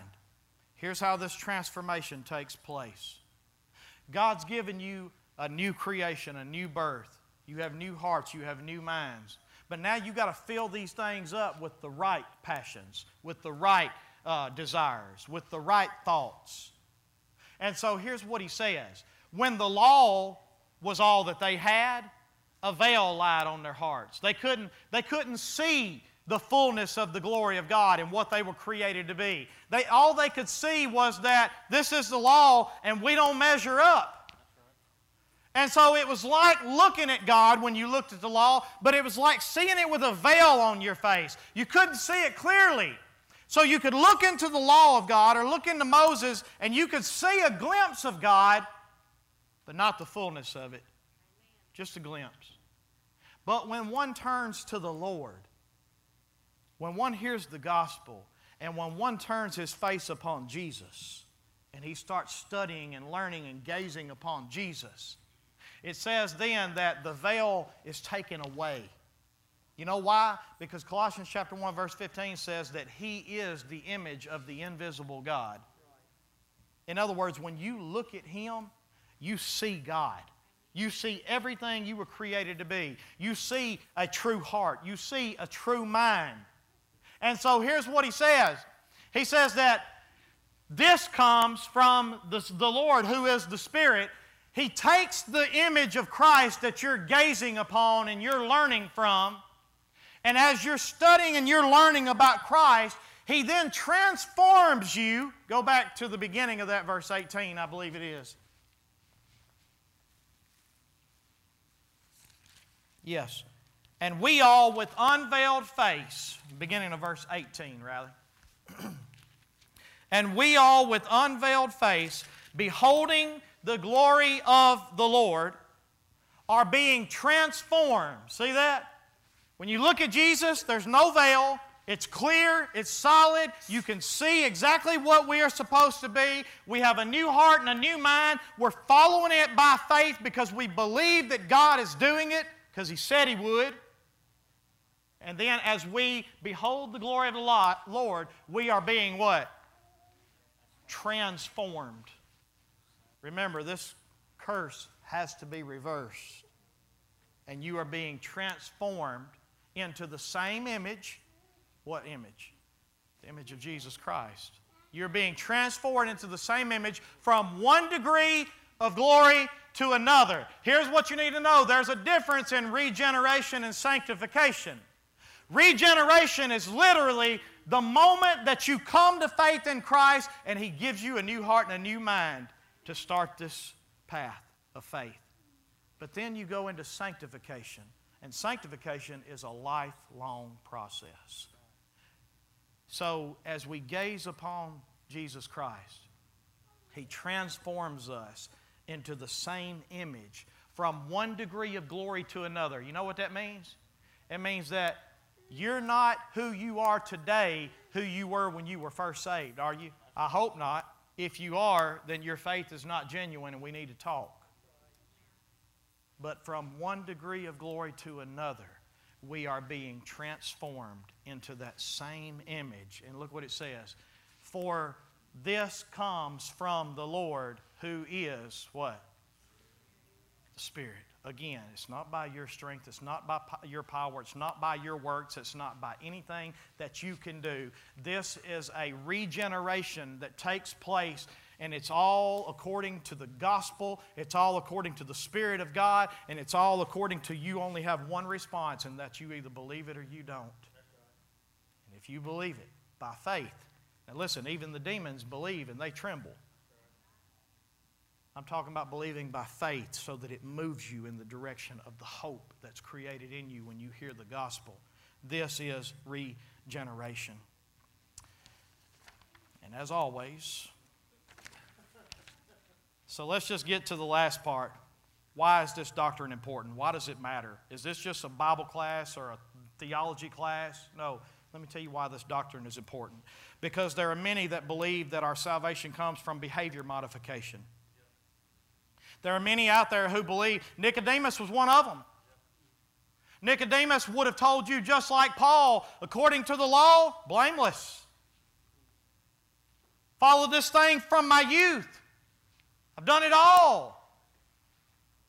Here's how this transformation takes place. God's given you a new creation, a new birth. You have new hearts, you have new minds. But now you've got to fill these things up with the right passions, with the right uh, desires, with the right thoughts. And so here's what he says When the law was all that they had, a veil lied on their hearts. They couldn't, they couldn't see the fullness of the glory of God and what they were created to be. They, all they could see was that this is the law and we don't measure up. And so it was like looking at God when you looked at the law, but it was like seeing it with a veil on your face. You couldn't see it clearly. So you could look into the law of God or look into Moses and you could see a glimpse of God, but not the fullness of it. Just a glimpse. But when one turns to the Lord, when one hears the gospel, and when one turns his face upon Jesus, and he starts studying and learning and gazing upon Jesus, it says then that the veil is taken away. You know why? Because Colossians chapter 1 verse 15 says that he is the image of the invisible God. In other words, when you look at him, you see God. You see everything you were created to be. You see a true heart. You see a true mind. And so here's what he says. He says that this comes from the, Lord who is the Spirit he takes the image of Christ that you're gazing upon and you're learning from, and as you're studying and you're learning about Christ, He then transforms you. Go back to the beginning of that verse 18, I believe it is. Yes. And we all with unveiled face, beginning of verse 18, rather. [clears throat] and we all with unveiled face, beholding the glory of the Lord are being transformed. See that? When you look at Jesus, there's no veil. It's clear, it's solid. You can see exactly what we are supposed to be. We have a new heart and a new mind. We're following it by faith because we believe that God is doing it because He said He would. And then as we behold the glory of the Lord, we are being what? Transformed. Remember, this curse has to be reversed. And you are being transformed into the same image. What image? The image of Jesus Christ. You're being transformed into the same image from one degree of glory to another. Here's what you need to know there's a difference in regeneration and sanctification. Regeneration is literally the moment that you come to faith in Christ and He gives you a new heart and a new mind to start this path of faith. But then you go into sanctification, and sanctification is a lifelong process. So as we gaze upon Jesus Christ, He transforms us into the same image from one degree of glory to another. You know what that means? It means that you're not who you are today, who you were when you were first saved, are you? I hope not. If you are, then your faith is not genuine and we need to talk. But from one degree of glory to another, we are being transformed into that same image. And look what it says. For this comes from the Lord who is what? The Spirit. Again, it's not by your strength, it's not by your power, it's not by your works, it's not by anything that you can do. This is a regeneration that takes place, and it's all according to the gospel, it's all according to the Spirit of God, and it's all according to you only have one response, and that you either believe it or you don't. And if you believe it by faith, now listen, even the demons believe and they tremble. I'm talking about believing by faith so that it moves you in the direction of the hope that's created in you when you hear the gospel. This is regeneration. And as always, so let's just get to the last part. Why is this doctrine important? Why does it matter? Is this just a Bible class or a theology class? No. Let me tell you why this doctrine is important. Because there are many that believe that our salvation comes from behavior modification. There are many out there who believe, Nicodemus was one of them. Nicodemus would have told you, just like Paul, according to the law, blameless. Follow this thing from my youth. I've done it all.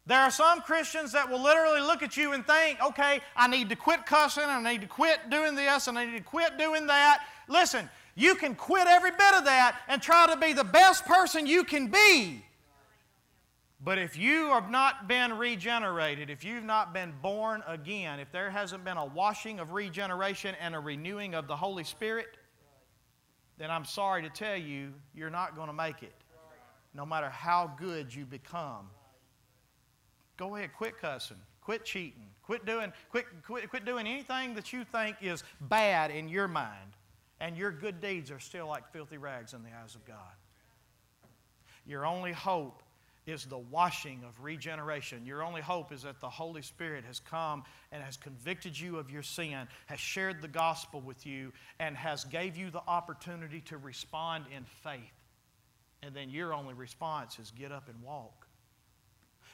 There are some Christians that will literally look at you and think, okay, I need to quit cussing, I need to quit doing this, and I need to quit doing that. Listen, you can quit every bit of that and try to be the best person you can be. But if you have not been regenerated, if you've not been born again, if there hasn't been a washing of regeneration and a renewing of the Holy Spirit, then I'm sorry to tell you, you're not going to make it, no matter how good you become. Go ahead, quit cussing, quit cheating, quit doing, quit, quit, quit doing anything that you think is bad in your mind, and your good deeds are still like filthy rags in the eyes of God. Your only hope is the washing of regeneration. Your only hope is that the Holy Spirit has come and has convicted you of your sin, has shared the gospel with you, and has gave you the opportunity to respond in faith. And then your only response is get up and walk.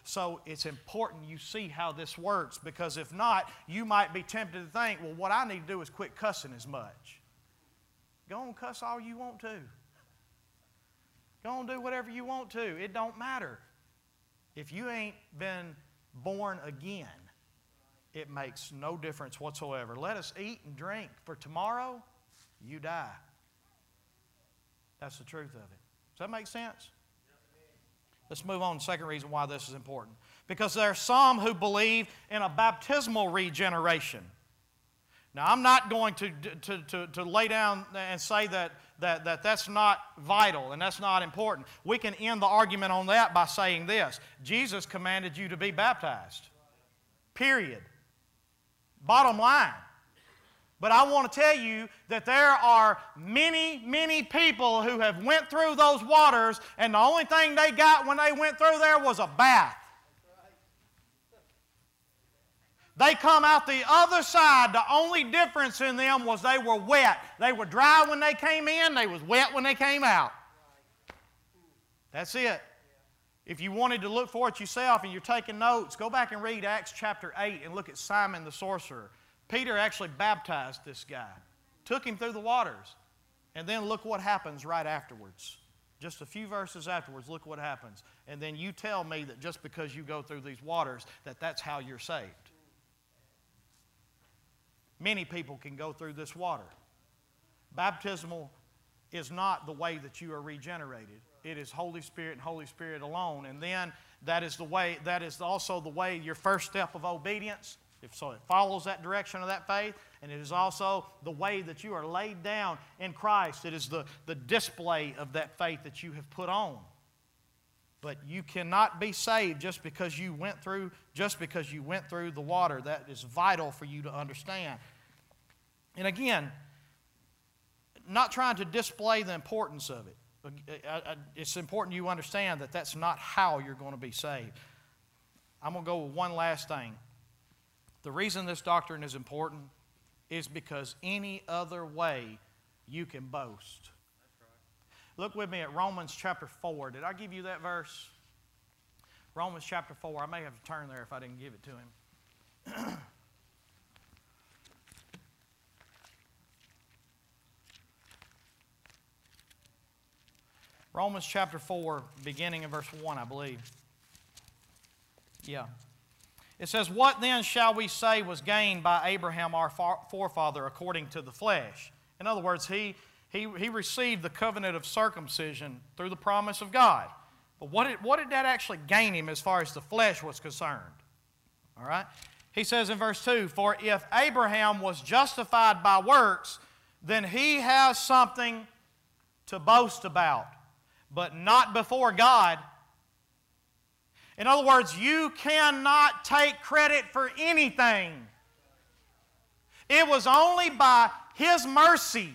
So it's important you see how this works because if not, you might be tempted to think, well, what I need to do is quit cussing as much. Go and cuss all you want to. Go and do whatever you want to. It don't matter. If you ain't been born again, it makes no difference whatsoever. Let us eat and drink, for tomorrow you die. That's the truth of it. Does that make sense? Let's move on to the second reason why this is important. Because there are some who believe in a baptismal regeneration. Now, I'm not going to, to, to, to, lay down and say that, that, that that's not vital and that's not important. We can end the argument on that by saying this Jesus commanded you to be baptized. Period. Bottom line. But I want to tell you that there are many, many people who have went through those waters, and the only thing they got when they went through there was a bath. They come out the other side. The only difference in them was they were wet. They were dry when they came in, they was wet when they came out. That's it. If you wanted to look for it yourself and you're taking notes, go back and read Acts chapter 8 and look at Simon the sorcerer. Peter actually baptized this guy, took him through the waters, and then look what happens right afterwards. Just a few verses afterwards, look what happens. And then you tell me that just because you go through these waters, that that's how you're saved. Many people can go through this water. Baptismal is not the way that you are regenerated. It is Holy Spirit and Holy Spirit alone. And then that is the way, that is also the way, your first step of obedience if so, it follows that direction of that faith, and it is also the way that you are laid down in Christ. It is the, the display of that faith that you have put on. But you cannot be saved just because you went through just because you went through the water. That is vital for you to understand. And again, not trying to display the importance of it. It's important you understand that that's not how you're going to be saved. I'm going to go with one last thing. The reason this doctrine is important is because any other way you can boast. Look with me at Romans chapter 4. Did I give you that verse? Romans chapter 4. I may have to turn there if I didn't give it to him. [clears throat] Romans chapter 4, beginning in verse 1, I believe. Yeah. It says, What then shall we say was gained by Abraham our forefather according to the flesh? In other words, he, he, he received the covenant of circumcision through the promise of God. But what did, what did that actually gain him as far as the flesh was concerned? All right? He says in verse 2 For if Abraham was justified by works, then he has something to boast about, but not before God. In other words, you cannot take credit for anything. It was only by His mercy,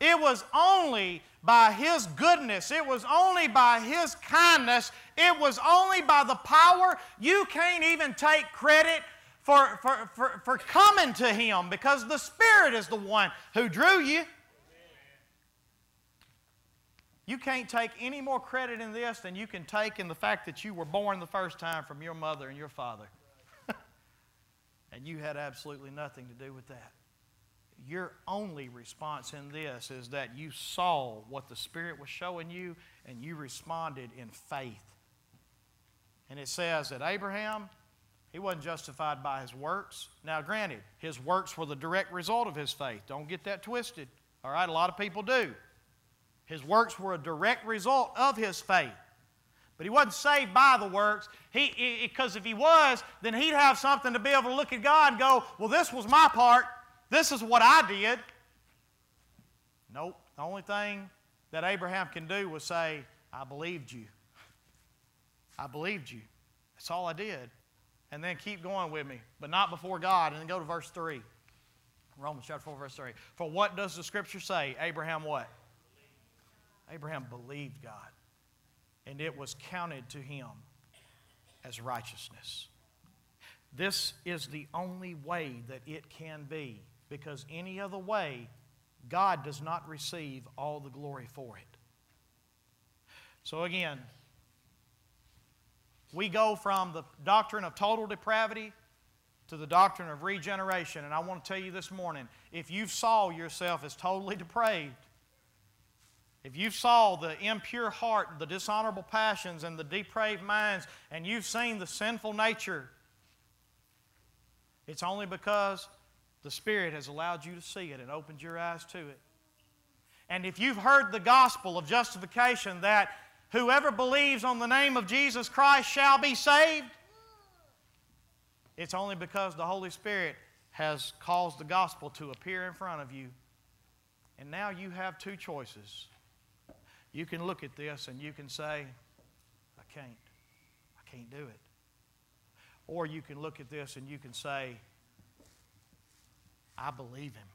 it was only by His goodness, it was only by His kindness, it was only by the power. You can't even take credit for, for, for, for coming to Him because the Spirit is the one who drew you. You can't take any more credit in this than you can take in the fact that you were born the first time from your mother and your father. [laughs] and you had absolutely nothing to do with that. Your only response in this is that you saw what the Spirit was showing you and you responded in faith. And it says that Abraham, he wasn't justified by his works. Now, granted, his works were the direct result of his faith. Don't get that twisted. All right, a lot of people do. His works were a direct result of his faith. But he wasn't saved by the works. He, because if he was, then he'd have something to be able to look at God and go, well, this was my part. This is what I did. Nope. The only thing that Abraham can do was say, I believed you. I believed you. That's all I did. And then keep going with me, but not before God. And then go to verse 3. Romans chapter 4, verse 3. For what does the scripture say? Abraham what? Abraham believed God, and it was counted to him as righteousness. This is the only way that it can be, because any other way, God does not receive all the glory for it. So, again, we go from the doctrine of total depravity to the doctrine of regeneration. And I want to tell you this morning if you saw yourself as totally depraved, if you saw the impure heart, the dishonorable passions, and the depraved minds, and you've seen the sinful nature, it's only because the Spirit has allowed you to see it and opened your eyes to it. And if you've heard the gospel of justification that whoever believes on the name of Jesus Christ shall be saved, it's only because the Holy Spirit has caused the gospel to appear in front of you. And now you have two choices. You can look at this and you can say, I can't. I can't do it. Or you can look at this and you can say, I believe him.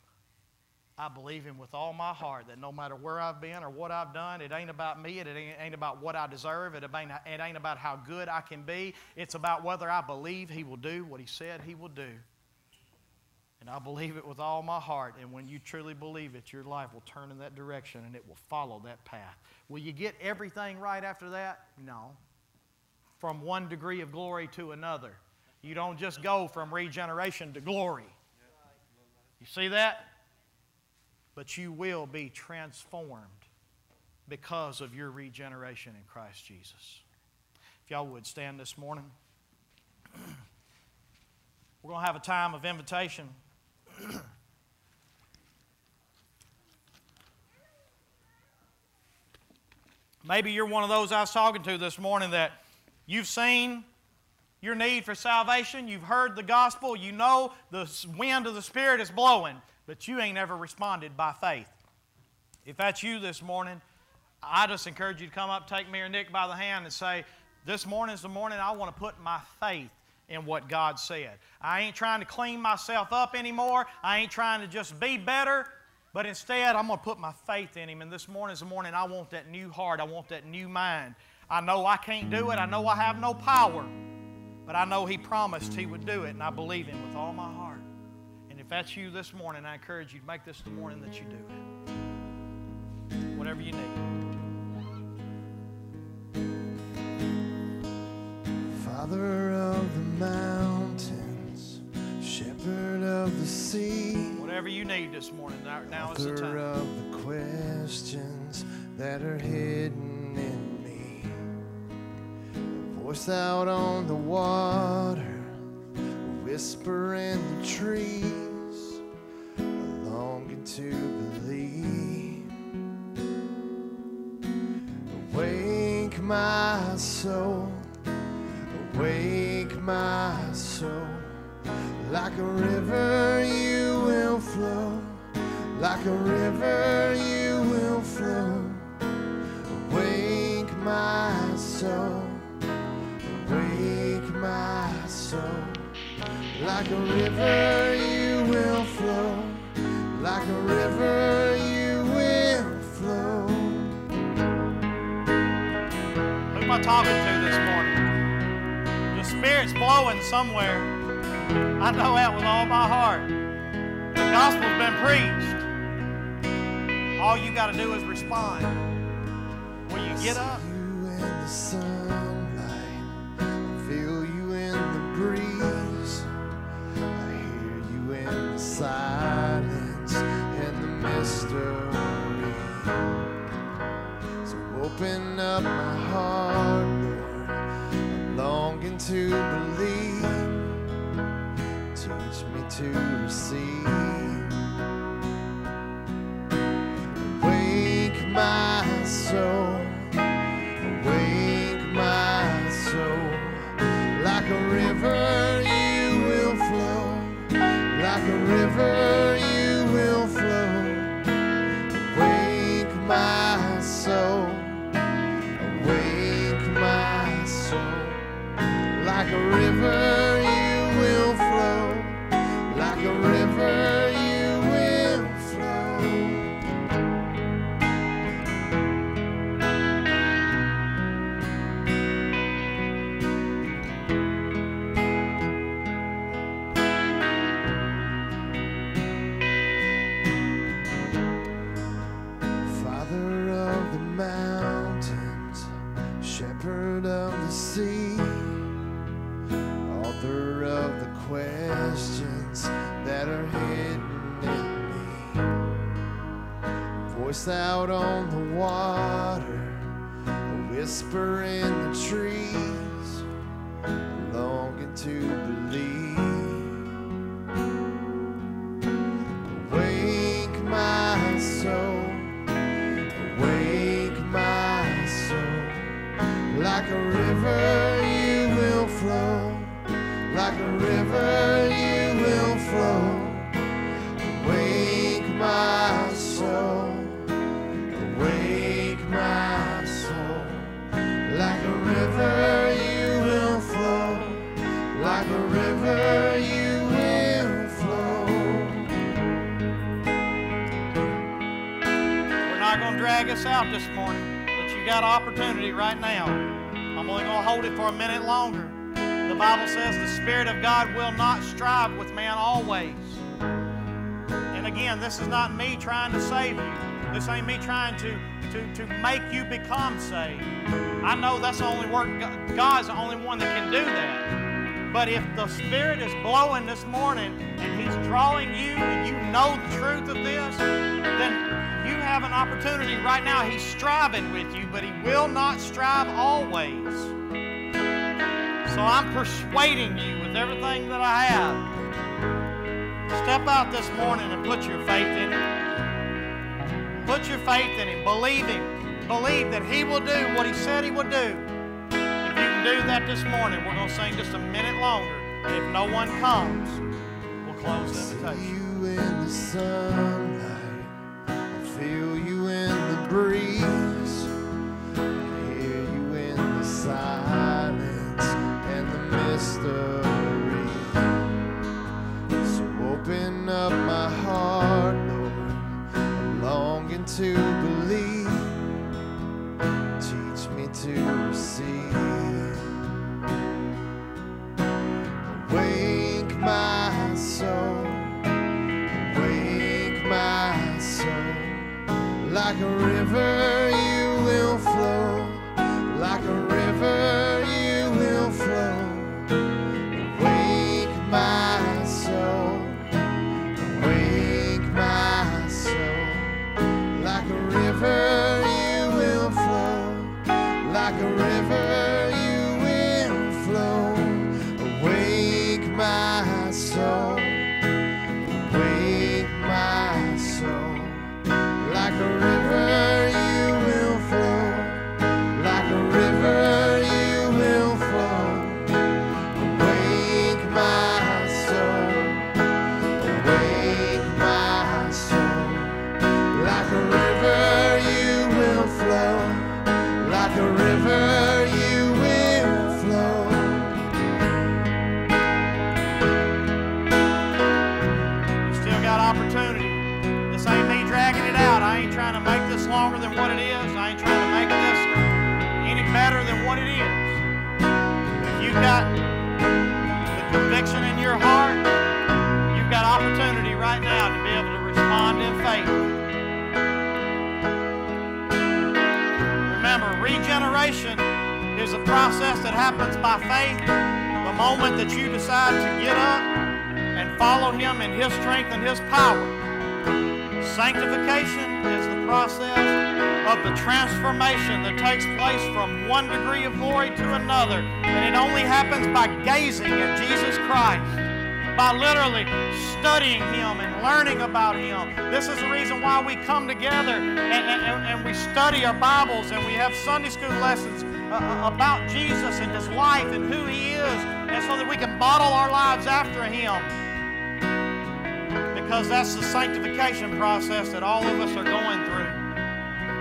I believe him with all my heart that no matter where I've been or what I've done, it ain't about me. It ain't about what I deserve. It ain't, it ain't about how good I can be. It's about whether I believe he will do what he said he will do. And I believe it with all my heart. And when you truly believe it, your life will turn in that direction and it will follow that path. Will you get everything right after that? No. From one degree of glory to another. You don't just go from regeneration to glory. You see that? But you will be transformed because of your regeneration in Christ Jesus. If y'all would stand this morning, we're going to have a time of invitation. Maybe you're one of those I was talking to this morning that you've seen your need for salvation, you've heard the gospel, you know the wind of the Spirit is blowing, but you ain't ever responded by faith. If that's you this morning, I just encourage you to come up, take me or Nick by the hand, and say, This morning's the morning I want to put my faith in what God said. I ain't trying to clean myself up anymore. I ain't trying to just be better, but instead I'm going to put my faith in Him. And this morning's the morning I want that new heart. I want that new mind. I know I can't do it. I know I have no power, but I know He promised He would do it, and I believe Him with all my heart. And if that's you this morning, I encourage you to make this the morning that you do it. Whatever you need. Father of the mountains, shepherd of the sea. Whatever you need this morning, now, now is the time. of the questions that are hidden in me. A voice out on the water, whisper in the trees, a longing to believe. Awake my soul, awake my soul. Like a river you will flow, like a river you will flow. Awake my soul, soul. Like a river, you will flow. Like a river, you will flow. Who am I talking to this morning? The Spirit's blowing somewhere. I know that with all my heart. The gospel's been preached. All you got to do is respond. Will you get up? This morning, but you got opportunity right now. I'm only going to hold it for a minute longer. The Bible says the Spirit of God will not strive with man always. And again, this is not me trying to save you. This ain't me trying to, to, to make you become saved. I know that's the only work, God's the only one that can do that. But if the Spirit is blowing this morning and He's drawing you and you know the truth of this, then have an opportunity right now. He's striving with you, but He will not strive always. So I'm persuading you with everything that I have. Step out this morning and put your faith in Him. Put your faith in Him. Believe Him. Believe that He will do what He said He would do. If you can do that this morning, we're going to sing just a minute longer. And if no one comes, we'll close the invitation. Breeze. I hear you in the silence and the mystery. So open up my heart, Lord. I'm longing to believe. Teach me to receive. Like a river, our Bibles and we have Sunday school lessons uh, uh, about Jesus and His life and who He is, and so that we can model our lives after Him because that's the sanctification process that all of us are going through.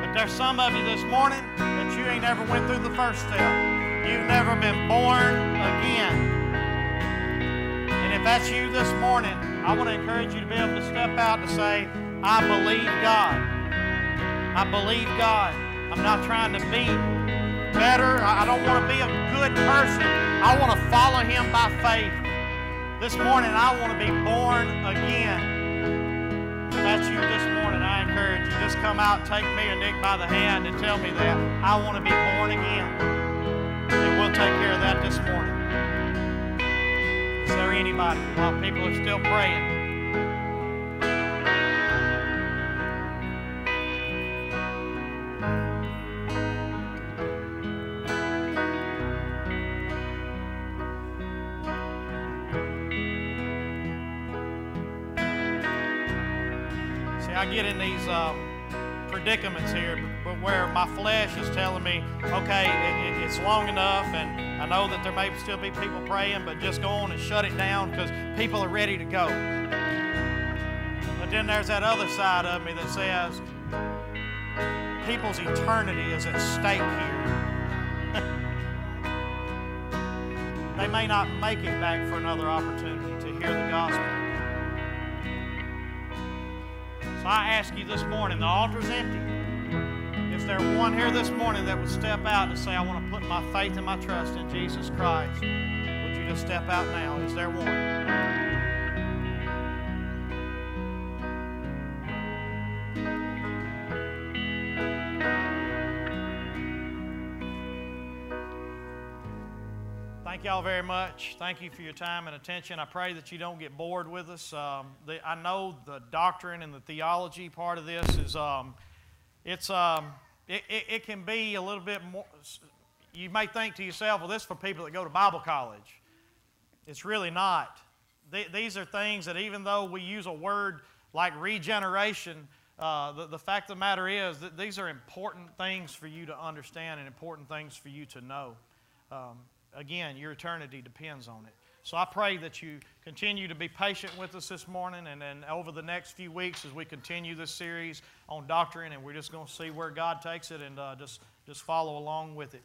But there's some of you this morning that you ain't ever went through the first step. You've never been born again. And if that's you this morning, I want to encourage you to be able to step out to say, I believe God. I believe God. I'm not trying to be better. I don't want to be a good person. I want to follow Him by faith. This morning, I want to be born again. If that's you this morning, I encourage you, just come out, take me or Nick by the hand and tell me that. I want to be born again. And we'll take care of that this morning. Is there anybody? While people are still praying. Um, predicaments here, but where my flesh is telling me, okay, it, it, it's long enough, and I know that there may still be people praying, but just go on and shut it down because people are ready to go. But then there's that other side of me that says, people's eternity is at stake here. [laughs] they may not make it back for another opportunity to hear the gospel. I ask you this morning, the altar's empty. Is there one here this morning that would step out and say, I want to put my faith and my trust in Jesus Christ? Would you just step out now? Is there one? Y'all very much. Thank you for your time and attention. I pray that you don't get bored with us. Um, the, I know the doctrine and the theology part of this is, um, it's, um, it, it, it can be a little bit more. You may think to yourself, well, this is for people that go to Bible college. It's really not. these are things that even though we use a word like regeneration, uh, the, the fact of the matter is that these are important things for you to understand and important things for you to know. Um, again, your eternity depends on it. So I pray that you continue to be patient with us this morning and then over the next few weeks as we continue this series on doctrine, and we're just going to see where God takes it and uh, just, just follow along with it.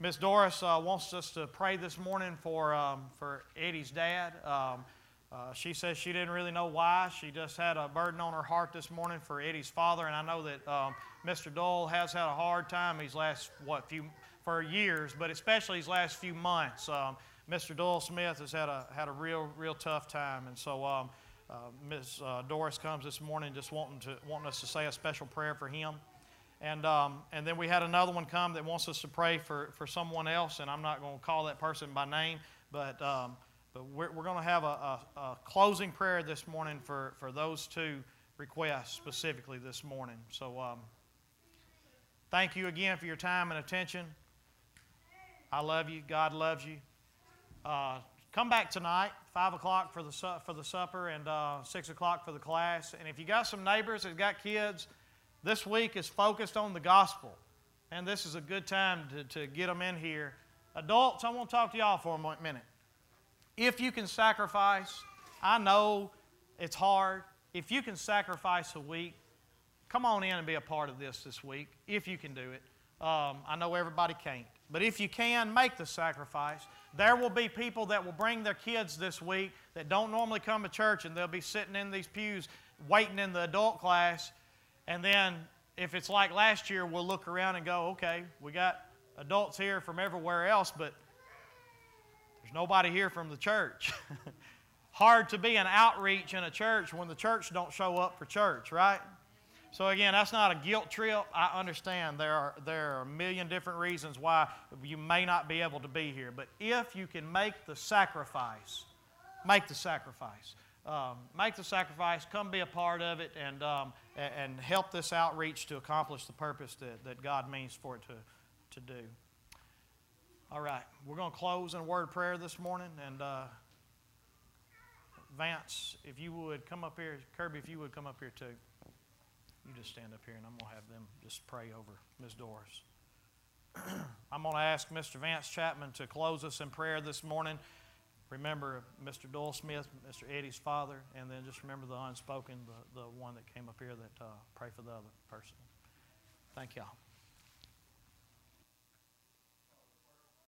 Miss Doris uh, wants us to pray this morning for, um, for Eddie's dad. Um, uh, she says she didn't really know why. She just had a burden on her heart this morning for Eddie's father, and I know that um, Mr. Doyle has had a hard time these last, what, few for years, but especially these last few months. Um, Mr. Doyle Smith has had a, had a real, real tough time. And so um, uh, Ms. Uh, Doris comes this morning just wanting, to, wanting us to say a special prayer for him. And, um, and then we had another one come that wants us to pray for, for someone else, and I'm not going to call that person by name, but, um, but we're, we're going to have a, a, a, closing prayer this morning for, for those two requests specifically this morning. So um, thank you again for your time and attention. I love you. God loves you. Uh, come back tonight, 5 o'clock for the, su- for the supper and uh, 6 o'clock for the class. And if you got some neighbors that got kids, this week is focused on the gospel. And this is a good time to, to get them in here. Adults, I want to talk to y'all for a minute. If you can sacrifice, I know it's hard. If you can sacrifice a week, come on in and be a part of this this week, if you can do it. Um, I know everybody can't. But if you can, make the sacrifice. There will be people that will bring their kids this week that don't normally come to church, and they'll be sitting in these pews waiting in the adult class. And then if it's like last year, we'll look around and go, okay, we got adults here from everywhere else, but there's nobody here from the church. [laughs] Hard to be an outreach in a church when the church don't show up for church, right? So again, that's not a guilt trip. I understand there are there are a million different reasons why you may not be able to be here, but if you can make the sacrifice, make the sacrifice. Um, make the sacrifice, come be a part of it, and, um, and, help this outreach to accomplish the purpose that, that God means for it to, to do. All right, we're going to close in a word of prayer this morning, and uh, Vance, if you would come up here, Kirby, if you would come up here too. You just stand up here, and I'm going to have them just pray over Ms. Doris. [clears throat] I'm going to ask Mr. Vance Chapman to close us in prayer this morning. Remember Mr. Doyle Smith, Mr. Eddie's father, and then just remember the unspoken, the, the one that came up here that uh, pray for the other person. Thank y'all.